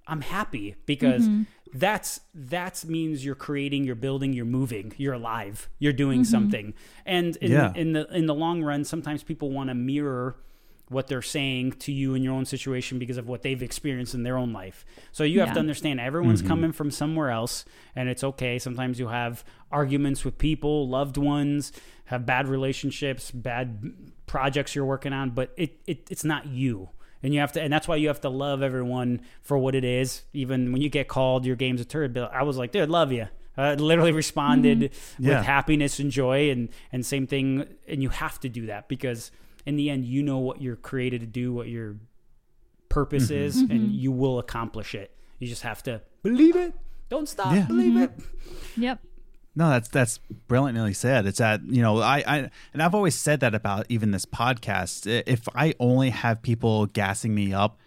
I'm happy because that's that's means you're creating, you're building, you're moving, you're alive, you're doing something. And in, Yeah. in the in the long run, sometimes people want to mirror what they're saying to you in your own situation because of what they've experienced in their own life. So you have to understand everyone's mm-hmm. coming from somewhere else and it's okay. Sometimes you have arguments with people, loved ones, have bad relationships, bad projects you're working on, but it, it it's not you. And you have to, and that's why you have to love everyone for what it is. Even when you get called, your game's a turd. But I was like, dude, love you. I literally responded mm-hmm. Yeah. with happiness and joy, and and same thing. And you have to do that because in the end, you know what you're created to do, what your purpose Mm-hmm. is, and you will accomplish it. You just have to believe it. Don't stop. Yeah. Believe it. Yep. No, that's that's brilliantly said. It's that you know I, I and I've always said that about even this podcast. If I only have people gassing me up,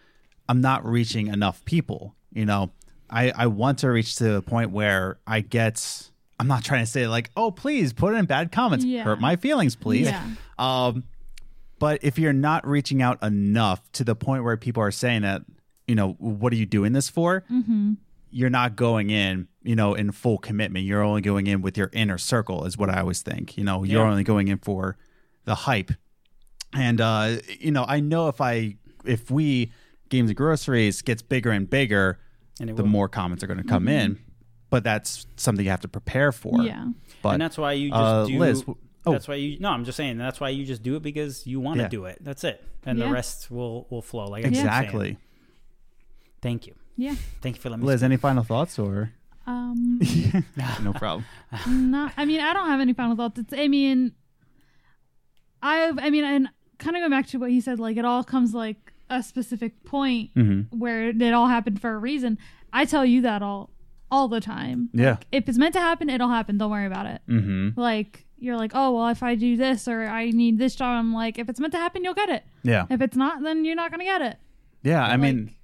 I'm not reaching enough people. You know, I I want to reach to a point where I get. I'm not trying to say like, oh, please put in bad comments, Yeah. hurt my feelings, please. Yeah. Um, but if you're not reaching out enough to the point where people are saying that, you know, what are you doing this for? Mm-hmm. You're not going in, you know, in full commitment. You're only going in with your inner circle, is what I always think. You know, you're Yeah. only going in for the hype. And uh, you know, I know if I if we games of groceries gets bigger and bigger, And the will. more comments are going to come in. But that's something you have to prepare for. Mm-hmm. Yeah. But and that's why you just uh, do. Liz, w- oh. That's why you. No, I'm just saying. That's why you just do it because you want to Yeah. do it. That's it, and Yeah. the rest will will flow. Like I keep saying. exactly. Thank you. Yeah. Thank you for letting me. Liz, any final thoughts or Um. no problem? not. I mean, I don't have any final thoughts. It's. I mean, I've I mean, and kind of going back to what he said. Like it all comes like a specific point Mm-hmm. where it all happened for a reason. I tell you that all all the time. Yeah. If it's meant to happen, it'll happen. Don't worry about it. Mm-hmm. Like you're like, oh well, if I do this or I need this job, I'm like, if it's meant to happen, you'll get it. Yeah. If it's not, then you're not gonna get it. Yeah. I mean,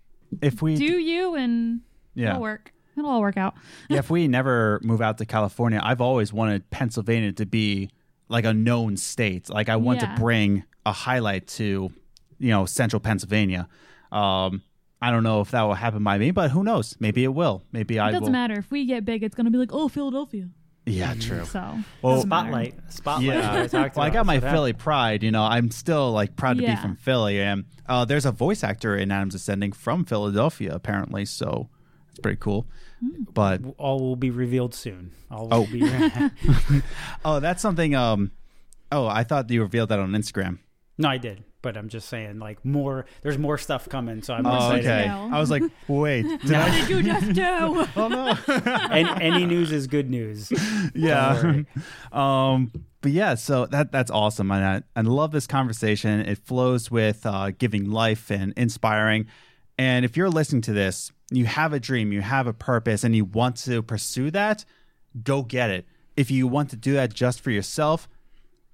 if we Do you and yeah. it'll work. It'll all work out. yeah, if we never move out to California, I've always wanted Pennsylvania to be like a known state. Like I want Yeah. to bring a highlight to, you know, central Pennsylvania. Um, I don't know if that will happen by me, but who knows? Maybe it will. Maybe It I doesn't will. matter. If we get big, it's gonna be like, oh, Philadelphia. Yeah, true. So Well, doesn't matter. Spotlight. Spotlight. Yeah. I well, I got my That's what Philly pride. You know, I'm still like proud to be from Philly, and uh, there's a voice actor in Adams Ascending from Philadelphia, apparently. So it's pretty cool. Hmm. But. All will be revealed soon. All will Oh. be. oh, that's something. Um, oh, I thought you revealed that on Instagram. no, I did, but I'm just saying, like more. There's more stuff coming, so I'm Oh, excited. okay. No. I was like, wait, did No. I? Did you just do? Oh no. and any news is good news. yeah. Um. But yeah, so that that's awesome, and I, I love this conversation. It flows with uh, giving life and inspiring. And if you're listening to this, you have a dream, you have a purpose, and you want to pursue that, go get it. If you want to do that just for yourself,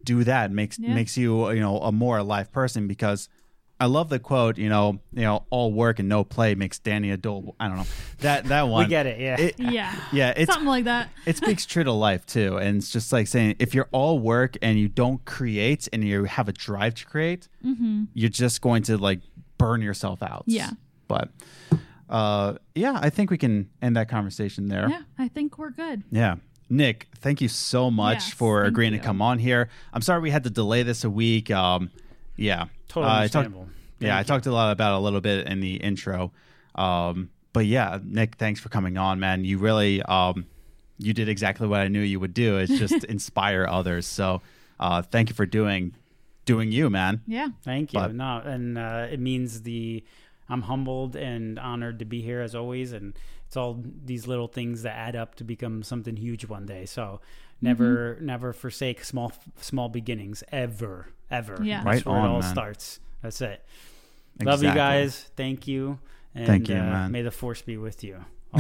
do that. Makes Yeah. makes you you know a more alive person because. I love the quote, you know, you know, all work and no play makes Danny a dull. I don't know that that one. we get it. Yeah. It- Yeah. yeah, it's Something like that. it speaks true to life too and it's just like saying if you're all work and you don't create and you have a drive to create you're just going to like burn yourself out Yeah. but uh yeah i think we can end that conversation there Yeah, I think we're good. yeah nick thank you so much Yes, for agreeing you. to come on here i'm sorry we had to delay this a week um yeah Totally Uh, I talked- understandable. yeah, I talked a lot about it a little bit in the intro. Um, but yeah, Nick, thanks for coming on, man. You really um, you did exactly what I knew you would do. It's just inspire others. So uh, thank you for doing doing you, man. Yeah. Thank you. But- no, and uh, it means the I'm humbled and honored to be here as always, and it's all these little things that add up to become something huge one day. So never, Mm-hmm. never forsake small, small beginnings ever, ever. Yeah. That's Right where on, it all man. starts. That's it. Love you guys. Thank you. And, Thank you, uh, man. May the force be with you.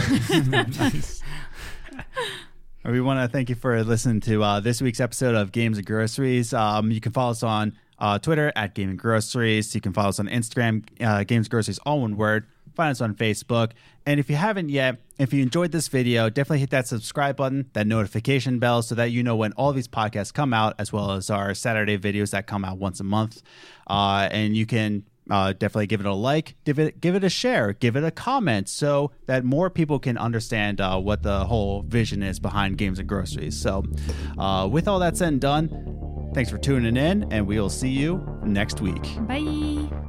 We want to thank you for listening to uh, this week's episode of Games and Groceries. Um, you can follow us on uh, Twitter at Game and Groceries. You can follow us on Instagram, uh, Games and Groceries, all one word. Find us on Facebook. And if you haven't yet, if you enjoyed this video, definitely hit that subscribe button, that notification bell, so that you know when all these podcasts come out, as well as our Saturday videos that come out once a month. Uh, and you can uh, definitely give it a like, give it give it a share, give it a comment, so that more people can understand uh, what the whole vision is behind games and groceries. So, uh, with all that said and done, thanks for tuning in, and we will see you next week. Bye.